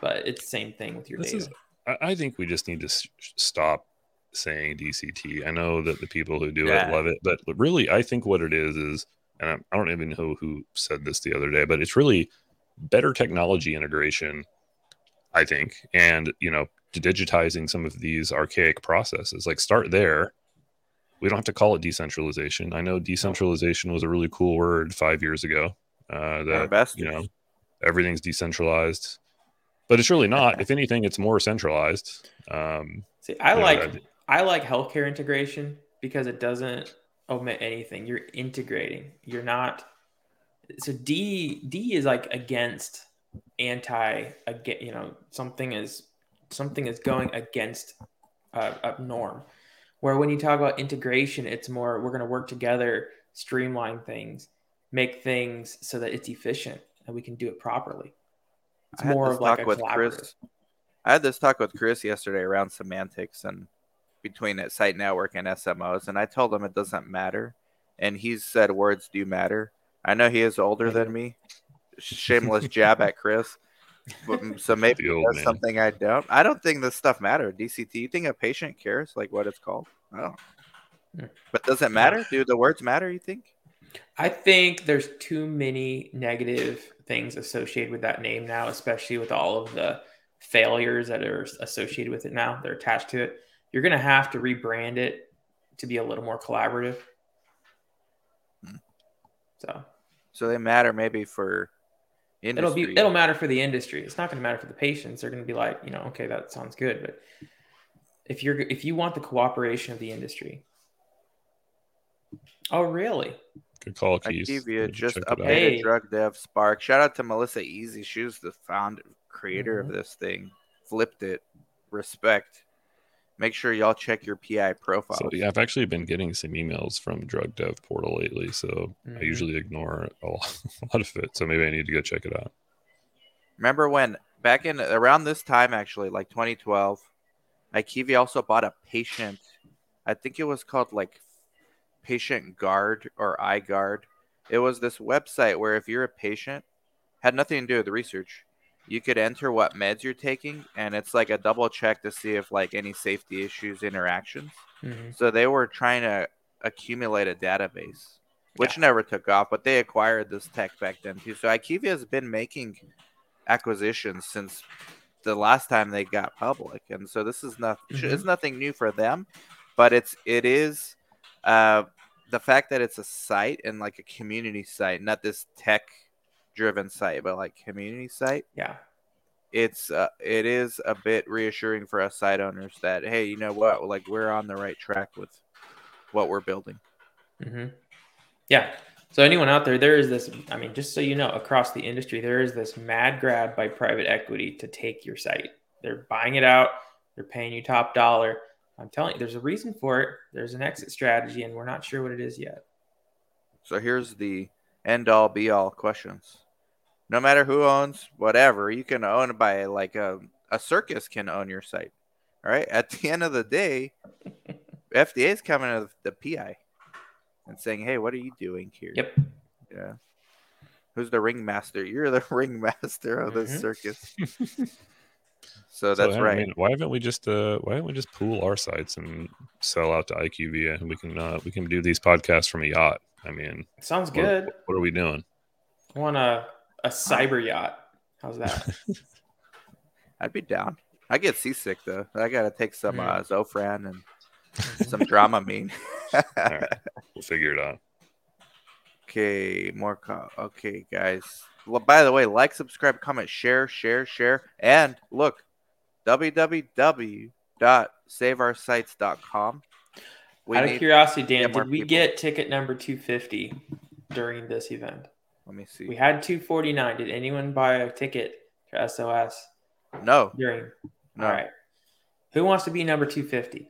but it's the same thing with your This data. is. I, I think we just need to s- stop saying DCT. I know that the people who do Yeah. it love it, but really, I think what it is is, and I, I don't even know who said this the other day, but it's really better technology integration. I think, and you know, digitizing some of these archaic processes. Like start there. We don't have to call it decentralization. I know decentralization was a really cool word five years ago. Uh, that best. you know everything's decentralized but it's really not if anything it's more centralized um See, I you know, like I like healthcare integration because it doesn't omit anything. You're integrating. You're not. So D D is like against anti again. You know something is something is going against a, a norm. Where when you talk about integration, it's more we're going to work together, streamline things, make things so that it's efficient and we can do it properly. It's I had more this of like a talk with. Chris. I had this talk with Chris yesterday around semantics and between it, site network and SMOs, and I told him it doesn't matter. And he's said words do matter. I know he is older than me. Shameless jab at Chris. But, mm, so maybe that's man. something I don't. I don't think this stuff matter. DCT. You think a patient cares like what it's called? I don't. But does it matter? Do the words matter? You think? I think there's too many negative things associated with that name now, especially with all of the failures that are associated with it now. They're attached to it. You're going to have to rebrand it to be a little more collaborative. Hmm. So So they matter maybe for industry. it'll be it'll matter for the industry. It's not going to matter for the patients. They're going to be like, you know, okay, that sounds good, but if you're if you want the cooperation of the industry, oh really? good call keys IQVIA Need to just check updated Hey. drug dev Spark. Shout out to Melissa Easy. She was the founder, creator Mhm. of this thing. Flipped it. Respect. Make sure y'all check your PI profile. so yeah i've actually been getting some emails from drug dev portal lately so i Mhm. usually ignore a lot of it so maybe i need to go check it out Remember when back in around this time, actually, like 2012, IQVIA also bought a patient. I think it was called like Patient Guard or iGuard. It was this website where if you're a patient, had nothing to do with the research. You could enter what meds you're taking, and it's like a double check to see if like any safety issues, interactions. Mhm. So they were trying to accumulate a database, which never took off, but they acquired this tech back then too. So IQVIA has been making acquisitions since the last time they got public, and so this is not it's nothing new for them, but it's it is uh, the fact that it's a site and like a community site, not this tech driven site, but like community site Yeah. it's uh, it is a bit reassuring for us site owners that hey, you know what, like we're on the right track with what we're building. hmm Yeah. So anyone out there, there is this. I mean, just so you know, across the industry, there is this mad grab by private equity to take your site. They're buying it out. They're paying you top dollar. I'm telling you, there's a reason for it. There's an exit strategy, and we're not sure what it is yet. So here's the end all be all questions. No matter who owns whatever, you can own it by like a a circus can own your site. All right. At the end of the day, FDA is coming to the PI and saying, "Hey, what are you doing here?" Yep. Yeah. Who's the ringmaster? You're the ringmaster of this Mhm. circus. so So, that's I right. mean, why haven't we just uh why don't we just pool our sites and sell out to IQVIA and we can uh we can do these podcasts from a yacht? I mean, Sounds what- good. What, are we doing? I want a a cyber yacht. How's that? I'd be down. I get seasick though. I gotta take some Mm. uh, Zofran and some Dramamine. All right, we'll figure it out. Okay, more. Co- okay, guys. Well, by the way, like, subscribe, comment, share, share, share, and look, www.saveoursites.com. We Out of curiosity, Dan, did we people. get ticket number 250 during this event? Let me see. We had 249. Did anyone buy a ticket to SOS no, during? no. All right. Who wants to be number 250?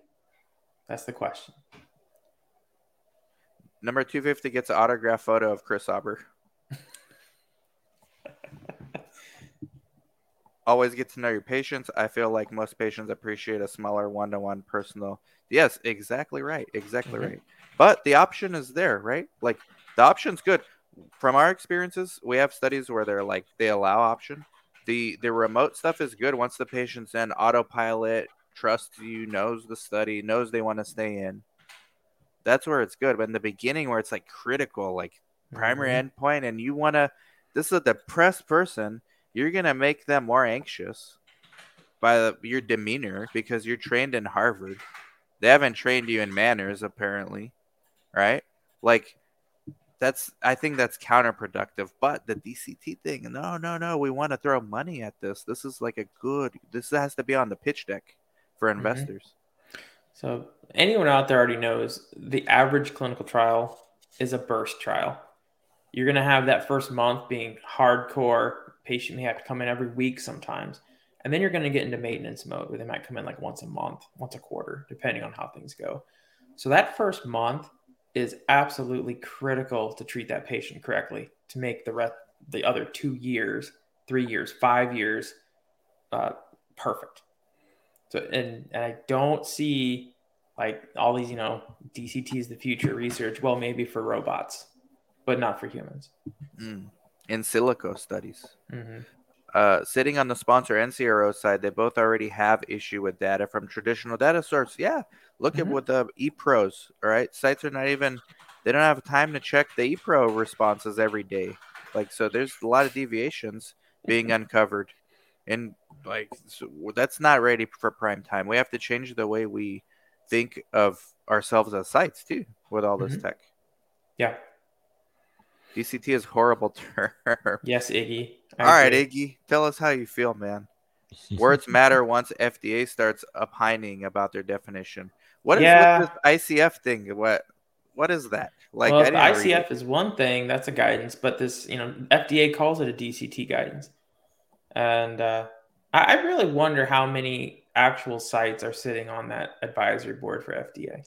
That's the question. Number 250 gets an autograph photo of Chris Auber. Always get to know your patients. I feel like most patients appreciate a smaller one to one personal. Yes, exactly right. Exactly Mhm. right. But the option is there, right? Like the option's good. From our experiences, we have studies where they're like they allow option. The the remote stuff is good once the patient's in autopilot, trusts you, knows the study, knows they want to stay in. That's where it's good. But in the beginning where it's like critical, like primary Mhm. endpoint and you want to this is a depressed person you're going to make them more anxious by the, your demeanor because you're trained in harvard they haven't trained you in manners apparently right like that's i think that's counterproductive but the dct thing no no no we want to throw money at this this is like a good this has to be on the pitch deck for mm-hmm. investors So anyone out there already knows the average clinical trial is a burst trial. You're going to have that first month being hardcore. Patient may have to come in every week sometimes. And then you're going to get into maintenance mode where they might come in like once a month, once a quarter, depending on how things go. So that first month is absolutely critical to treat that patient correctly to make the rest, the other two years, three years, five years uh, perfect. So and and I don't see like all these, you know, DCT is the future research. Well, maybe for robots, but not for humans. Mm. In silico studies hmm uh, sitting on the sponsor and CRO side, they both already have issue with data from traditional data source. Yeah, look at Mhm. what the ePros. All right, sites are not even they don't have time to check the ePro responses every day. Like so, there's a lot of deviations being uncovered, and like so that's not ready for prime time. We have to change the way we think of ourselves as sites too with all this Mhm. tech. Yeah. DCT is horrible term. Yes, Iggy. I All right, agree. Iggy, tell us how you feel, man. Words matter once FDA starts opining about their definition. What is Yeah. with this ICF thing? What what is that? Like well, I didn't. ICF is one thing, that's a guidance, but this, you know, FDA calls it a DCT guidance. And uh, I, I really wonder how many actual sites are sitting on that advisory board for FDA.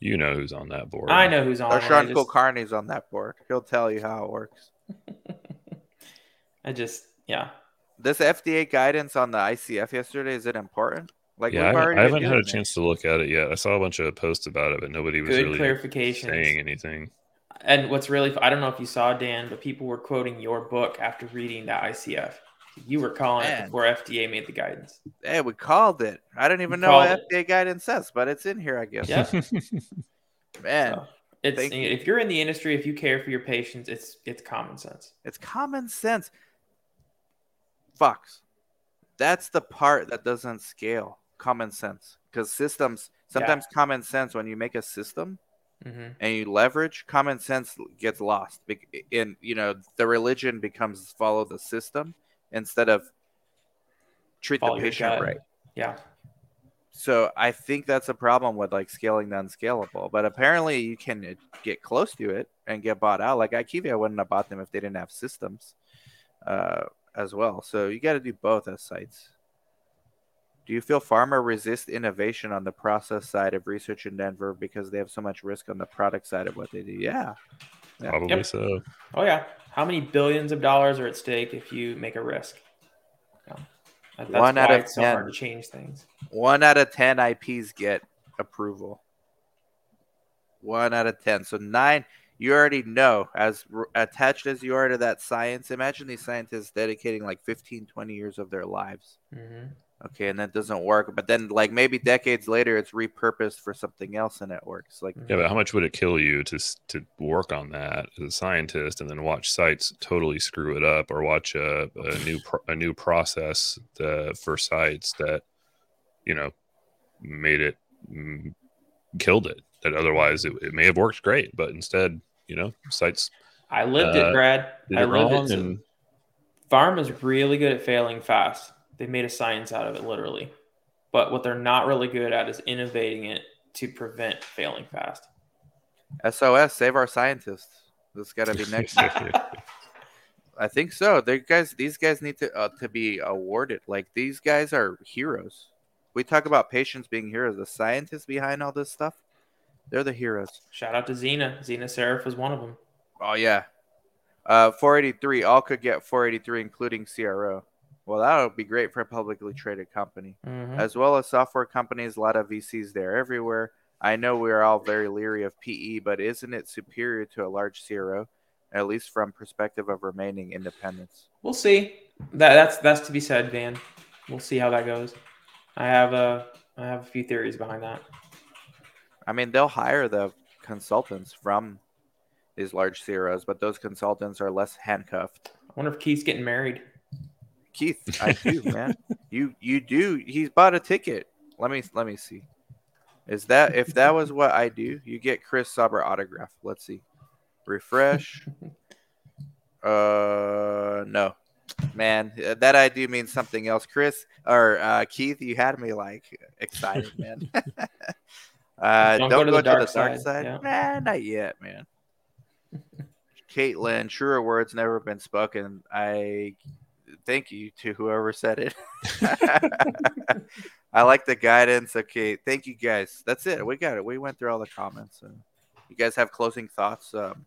You know who's on that board. I know who's on Or it. I Sean just, Kulkarni's on that board. He'll tell you how it works. I just, yeah. This FDA guidance on the ICF yesterday is it important? Like yeah, I we've haven't, already I haven't had doing a it. chance to look at it yet. I saw a bunch of posts about it, but nobody was Good really clarifications. saying anything. And what's really, I don't know if you saw Dan, but people were quoting your book after reading the ICF. You were calling it before FDA made the guidance. Hey, we called it. I don't even We know what called FDA guidance says, but it's in here, I guess. Yeah. Man, So it's thank if you're in the industry, if you care for your patients, it's it's common sense. It's common sense. Fox. That's the part that doesn't scale. Common sense. Because systems, sometimes common sense, when you make a system hmm and you leverage, common sense gets lost. Bec- In, you know, the religion becomes follow the system instead of treat Follow the patient right. Yeah. So I think that's a problem with like scaling the unscalable. But apparently you can uh, get close to it and get bought out. Like IQVIA wouldn't have bought them if they didn't have systems uh, as well. So you got to do both as sites. Do you feel pharma resist innovation on the process side of research in Denver because they have so much risk on the product side of what they do? Yeah. Yeah. Probably Yep. so. Oh yeah. How many billions of dollars are at stake if you make a risk? Yeah. That's One why out of it's so 10. hard to change things. One out of 10 IPs get approval. One out of 10. So nine, you already know, as r- attached as you are to that science, imagine these scientists dedicating like 15, 20 years of their lives. hmm Okay, and that doesn't work. But then, like, maybe decades later, it's repurposed for something else and it works. Like, Yeah, but how much would it kill you to to work on that as a scientist and then watch sites totally screw it up, or watch a, a new pro- a new process uh, for sites that you know made it mm, killed it that otherwise it, it may have worked great, but instead you know sites I lived Uh, it, Brad. did I it lived it. And Farm is really good at failing fast. They made a science out of it, literally. But what they're not really good at is innovating it to prevent failing fast. SOS, save our scientists. This got to be next. I think so. They guys, these guys need to uh, to be awarded. Like these guys are heroes. we talk about patients being heroes. The scientists behind all this stuff, they're the heroes. Shout out to Xena. Xena Seraph was one of them. Oh yeah. Uh, 483. All could get 483, including CRO. Well, that would be great for a publicly traded company, Mhm. as well as software companies. A lot of VCs there everywhere. I know we are all very leery of PE, but isn't it superior to a large CRO, at least from perspective of remaining independence? We'll see. That that's that's to be said, Van. We'll see how that goes. I have a I have a few theories behind that. I mean, they'll hire the consultants from these large CROs, but those consultants are less handcuffed. I wonder if Keith's getting married. Keith, I do, man. You you do. He's bought a ticket. Let me let me see. Is that if that was what I do? You get Chris Sauber autograph. Let's see. Refresh. Uh no. Man, uh, that I do means something else. Chris or uh, Keith, you had me like excited, man. uh, don't, go, to the, dark, side. yeah. Nah, not yet, man. Caitlin, truer words never been spoken. I thank you to whoever said it. I like the guidance. Okay, thank you guys. That's it. We got it. We went through all the comments. And you guys have closing thoughts? Um,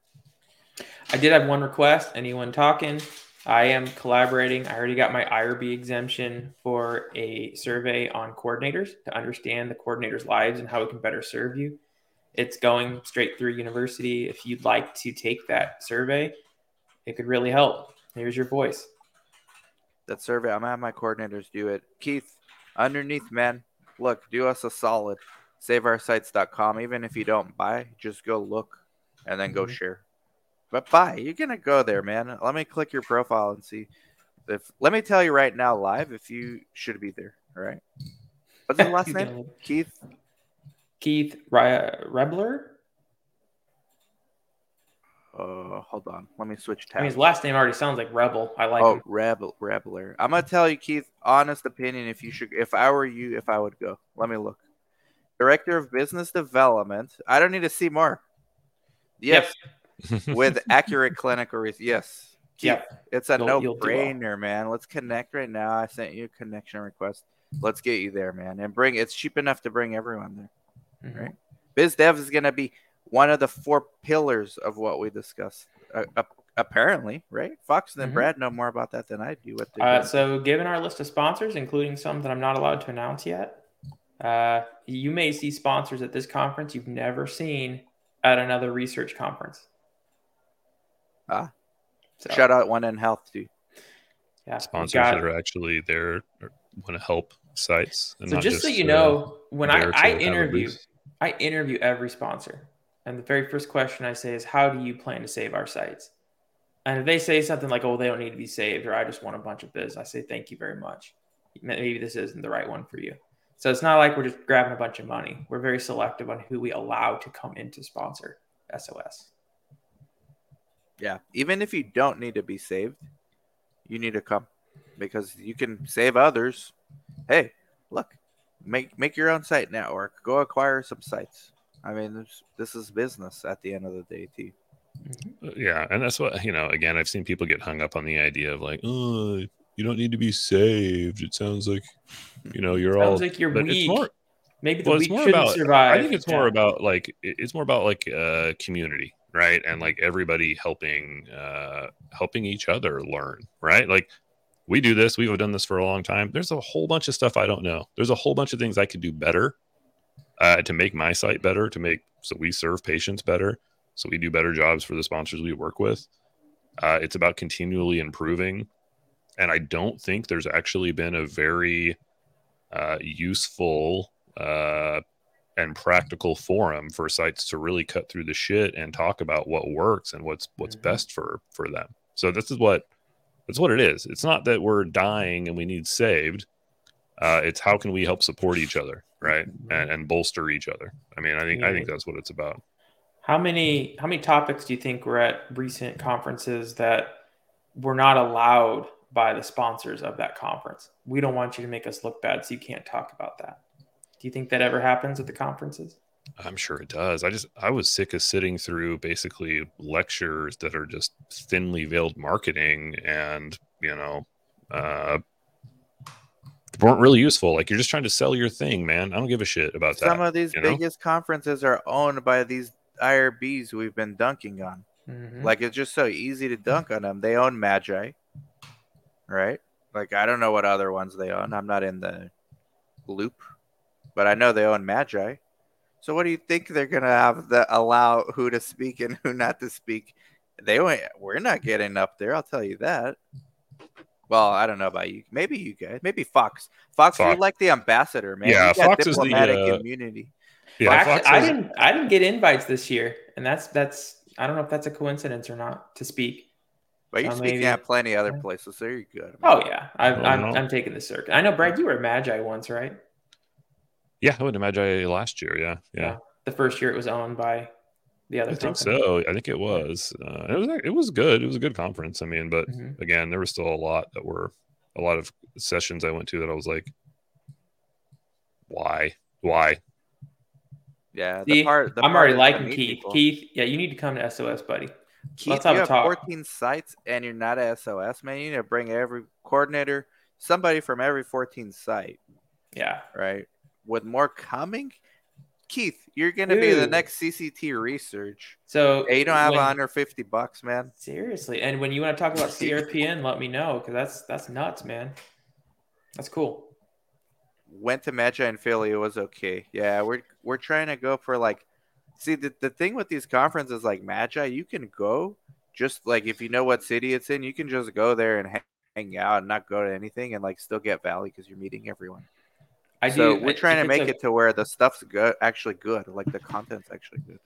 I did have one request. Anyone talking? I am collaborating. I already got my IRB exemption for a survey on coordinators to understand the coordinators' lives and how it can better serve you. It's going straight through university. If you'd like to take that survey, it could really help. Here's your voice. That survey. I'm gonna have my coordinators do it. Keith, underneath, man, look, do us a solid. SaveOurSites.com. Even if you don't buy, just go look and then go Mhm. share. But buy, you're gonna go there, man. Let me click your profile and see. If let me tell you right now, live, if you should be there. All right. What's his last name? Keith. Keith Re- Rebler. Uh, hold on. Let me switch tabs. I mean, his last name already sounds like Rebel. I like oh, him. rebel, rebeler. I'm gonna tell you, Keith. Honest opinion. If you should, if I were you, if I would go. Let me look. Director of Business Development. I don't need to see more. Yes, with accurate clinical research. Yes. Keith, Yep. It's a You'll- no you'll do well. brainer, man. Let's connect right now. I sent you a connection request. Let's get you there, man, and bring. It's cheap enough to bring everyone there. Mhm. Right. Biz Dev is gonna be one of the four pillars of what we discussed. Uh, uh, apparently, right? Fox and Mhm. Brad know more about that than I do. What they're Uh, so, given our list of sponsors, including some that I'm not allowed to announce yet, uh, you may see sponsors at this conference you've never seen at another research conference. Ah. So, Shout out One in Health too. yeah, Sponsors got- that are actually there want to help sites. And so not just so you uh, know, when I, I interview. I interview every sponsor, and the very first question I say is, "How do you plan to save our sites?" And if they say something like, "Oh, they don't need to be saved," or "I just want a bunch of biz," I say, "Thank you very much. Maybe this isn't the right one for you." So it's not like we're just grabbing a bunch of money. We're very selective on who we allow to come in to sponsor SOS. Yeah. Even if you don't need to be saved, you need to come because you can save others. Hey, look, make make your own site network. Go acquire some sites. I mean, this, this is business at the end of the day, too. Uh, Yeah, and that's what you know. Again, I've seen people get hung up on the idea of like, oh, you don't need to be saved. It sounds like, you know, you're all. Sounds like you're but it's weak. more- Maybe the well, it's weak more shouldn't about. survive. I think it's more Yeah. about like it's more about like uh, community, right? And like everybody helping, uh, helping each other learn, right? Like we do this. We've done this for a long time. There's a whole bunch of stuff I don't know. There's a whole bunch of things I could do better uh, to make my site better, to make so we serve patients better, so we do better jobs for the sponsors we work with. Uh, it's about continually improving, and I don't think there's actually been a very uh, useful uh, and practical forum for sites to really cut through the shit and talk about what works and what's what's Mhm. best for for them. So this is what that's what it is. It's not that we're dying and we need saved. Uh, it's how can we help support each other, right, and, and bolster each other. I mean, I think I think that's what it's about. How many how many topics do you think were at recent conferences that were not allowed by the sponsors of that conference? We don't want you to make us look bad, so you can't talk about that. Do you think that ever happens at the conferences? I'm sure it does. I just I was sick of sitting through basically lectures that are just thinly veiled marketing and you know uh weren't really useful. Like you're just trying to sell your thing, man. I don't give a shit about that. Some of these you know? biggest conferences are owned by these IRBs we've been dunking on. Mhm. Like it's just so easy to dunk on them. They own Magi, right? Like I don't know what other ones they own. I'm not in the loop, but I know they own Magi. So what do you think they're gonna have that allow who to speak and who not to speak? They won't- we're not getting up there. I'll tell you that. Well, I don't know about you. Maybe you guys. Maybe Fox. Fox, Fox. you're like the ambassador, man. Yeah, you got Fox is the, diplomatic uh, immunity. yeah, Actually, Fox I has- didn't. I didn't get invites this year, and that's that's. I don't know if that's a coincidence or not to speak. But you're so speaking maybe- at plenty other yeah. places, so you're good. Oh yeah, I, Oh, I'm no. I'm taking the circuit. I know Brad, you were at Magi once, right? yeah, I went to Magi last year. Yeah, yeah. Yeah. The first year it was owned by the other. I think so. I think it was. Uh, it was. It was good. It was a good conference. I mean, but Mhm. again, there was still a lot that were a lot of sessions I went to that I was like, why, why? Yeah, See, part. The I'm part already liking Keith. people. Keith, yeah, you need to come to SOS, buddy. Keith, Let's have you a have talk. 14 sites and you're not a SOS, man. You need to bring every coordinator, somebody from every 14 site, Yeah, right? With more coming, Keith, you're gonna be the next CCT research. so Hey, you don't have when- 150 bucks, man. seriously. And when you want to talk about CRPN, let me know because that's that's nuts, man. That's cool. Went to Magi in Philly, it was okay. Yeah, we're we're trying to go for like, see the the thing with these conferences like Magi, you can go just like if you know what city it's in, you can just go there and hang, hang out and not go to anything and like still get value because you're meeting everyone. I so do. we're trying to make a- it to where the stuff's good, actually good, like the content's actually good.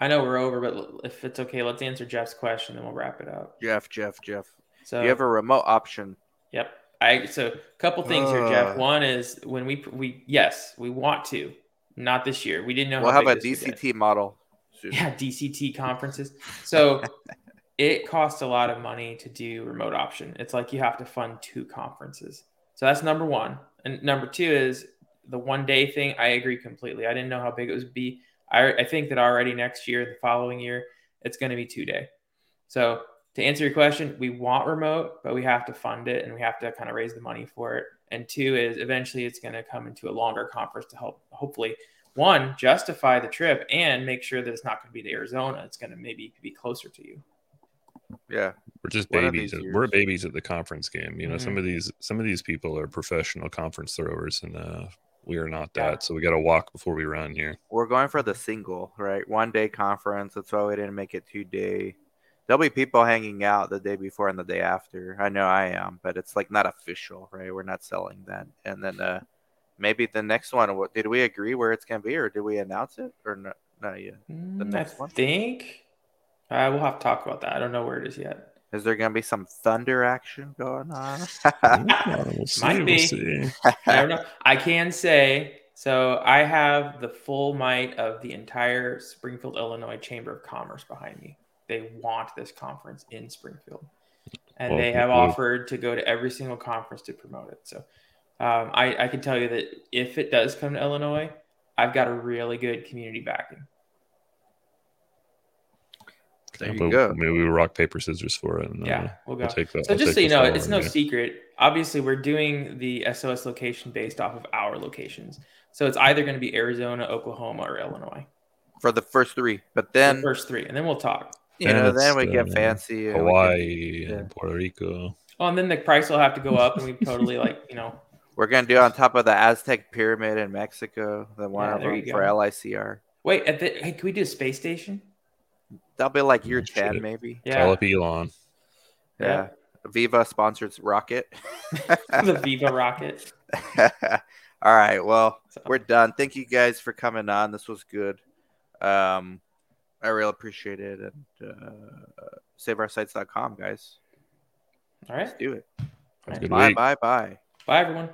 I know we're over, but if it's okay, let's answer Jeff's question, then we'll wrap it up. Jeff, Jeff, Jeff, So you have a remote option. Yep. I so a couple things here, Jeff. Uh. One is when we we yes we want to, not this year. We didn't know. We'll how have a big this would get. DCT model. soon. Yeah, DCT conferences. So it costs a lot of money to do remote option. It's like you have to fund two conferences. So that's number one. And number two is the one day thing. I agree completely. I didn't know how big it would be. I, I think that already next year, the following year, it's going to be two day. So to answer your question, we want remote, but we have to fund it and we have to kind of raise the money for it. And two is eventually it's going to come into a longer conference to help, hopefully, one, justify the trip and make sure that it's not going to be to Arizona. It's going to maybe be closer to you. Yeah, We're just One babies. these We're babies at the conference game. You know, some Mhm. of these some of these people are professional conference throwers, and uh, we are not that. Yeah. So we got to walk before we run here. we're going for the single, right? One day conference. That's why we didn't make it two day. There'll be people hanging out the day before and the day after. I know I am, but it's like not official, right? We're not selling that. And then uh maybe the next one. What did we agree where it's gonna be, or did we announce it, or no? Not yet. Mm, next I one? think uh, we'll have to talk about that. I don't know where it is yet. Is there gonna be some thunder action going on? We'll see. Might we'll be. see. I don't know. I can say so. I have the full might of the entire Springfield, Illinois Chamber of Commerce behind me. They want this conference in Springfield, and Well, they have well- offered to go to every single conference to promote it. So, um, I, I can tell you that if it does come to Illinois, I've got a really good community backing. There you But go. Maybe we rock paper scissors for it. And, uh, Yeah, we'll go. we'll take that. So I'll just so you know, it's no you. secret. Obviously, we're doing the SOS location based off of our locations. So it's either going to be Arizona, Oklahoma, or Illinois. for the first three, but the then first three, and then we'll talk. you Then know, then we get uh, fancy. and we can- Hawaii yeah. and Puerto Rico. Oh, and then the price will have to go up, and we totally like you know. We're gonna do on top of the Aztec pyramid in Mexico, the one Yeah, of there them you for go. LICR. Wait, at the, hey, can we do a space station? That'll be like year Oh, ten, shit. maybe. Call Yeah, up Elon. Yeah. Veeva sponsors Rocket. the Veeva rocket. All right. Well, So, we're done. Thank you guys for coming on. This was good. Um, I really appreciate it. And uh, saveoursites.com, guys. all right. Let's do it. Have Bye, bye, bye. Bye, everyone.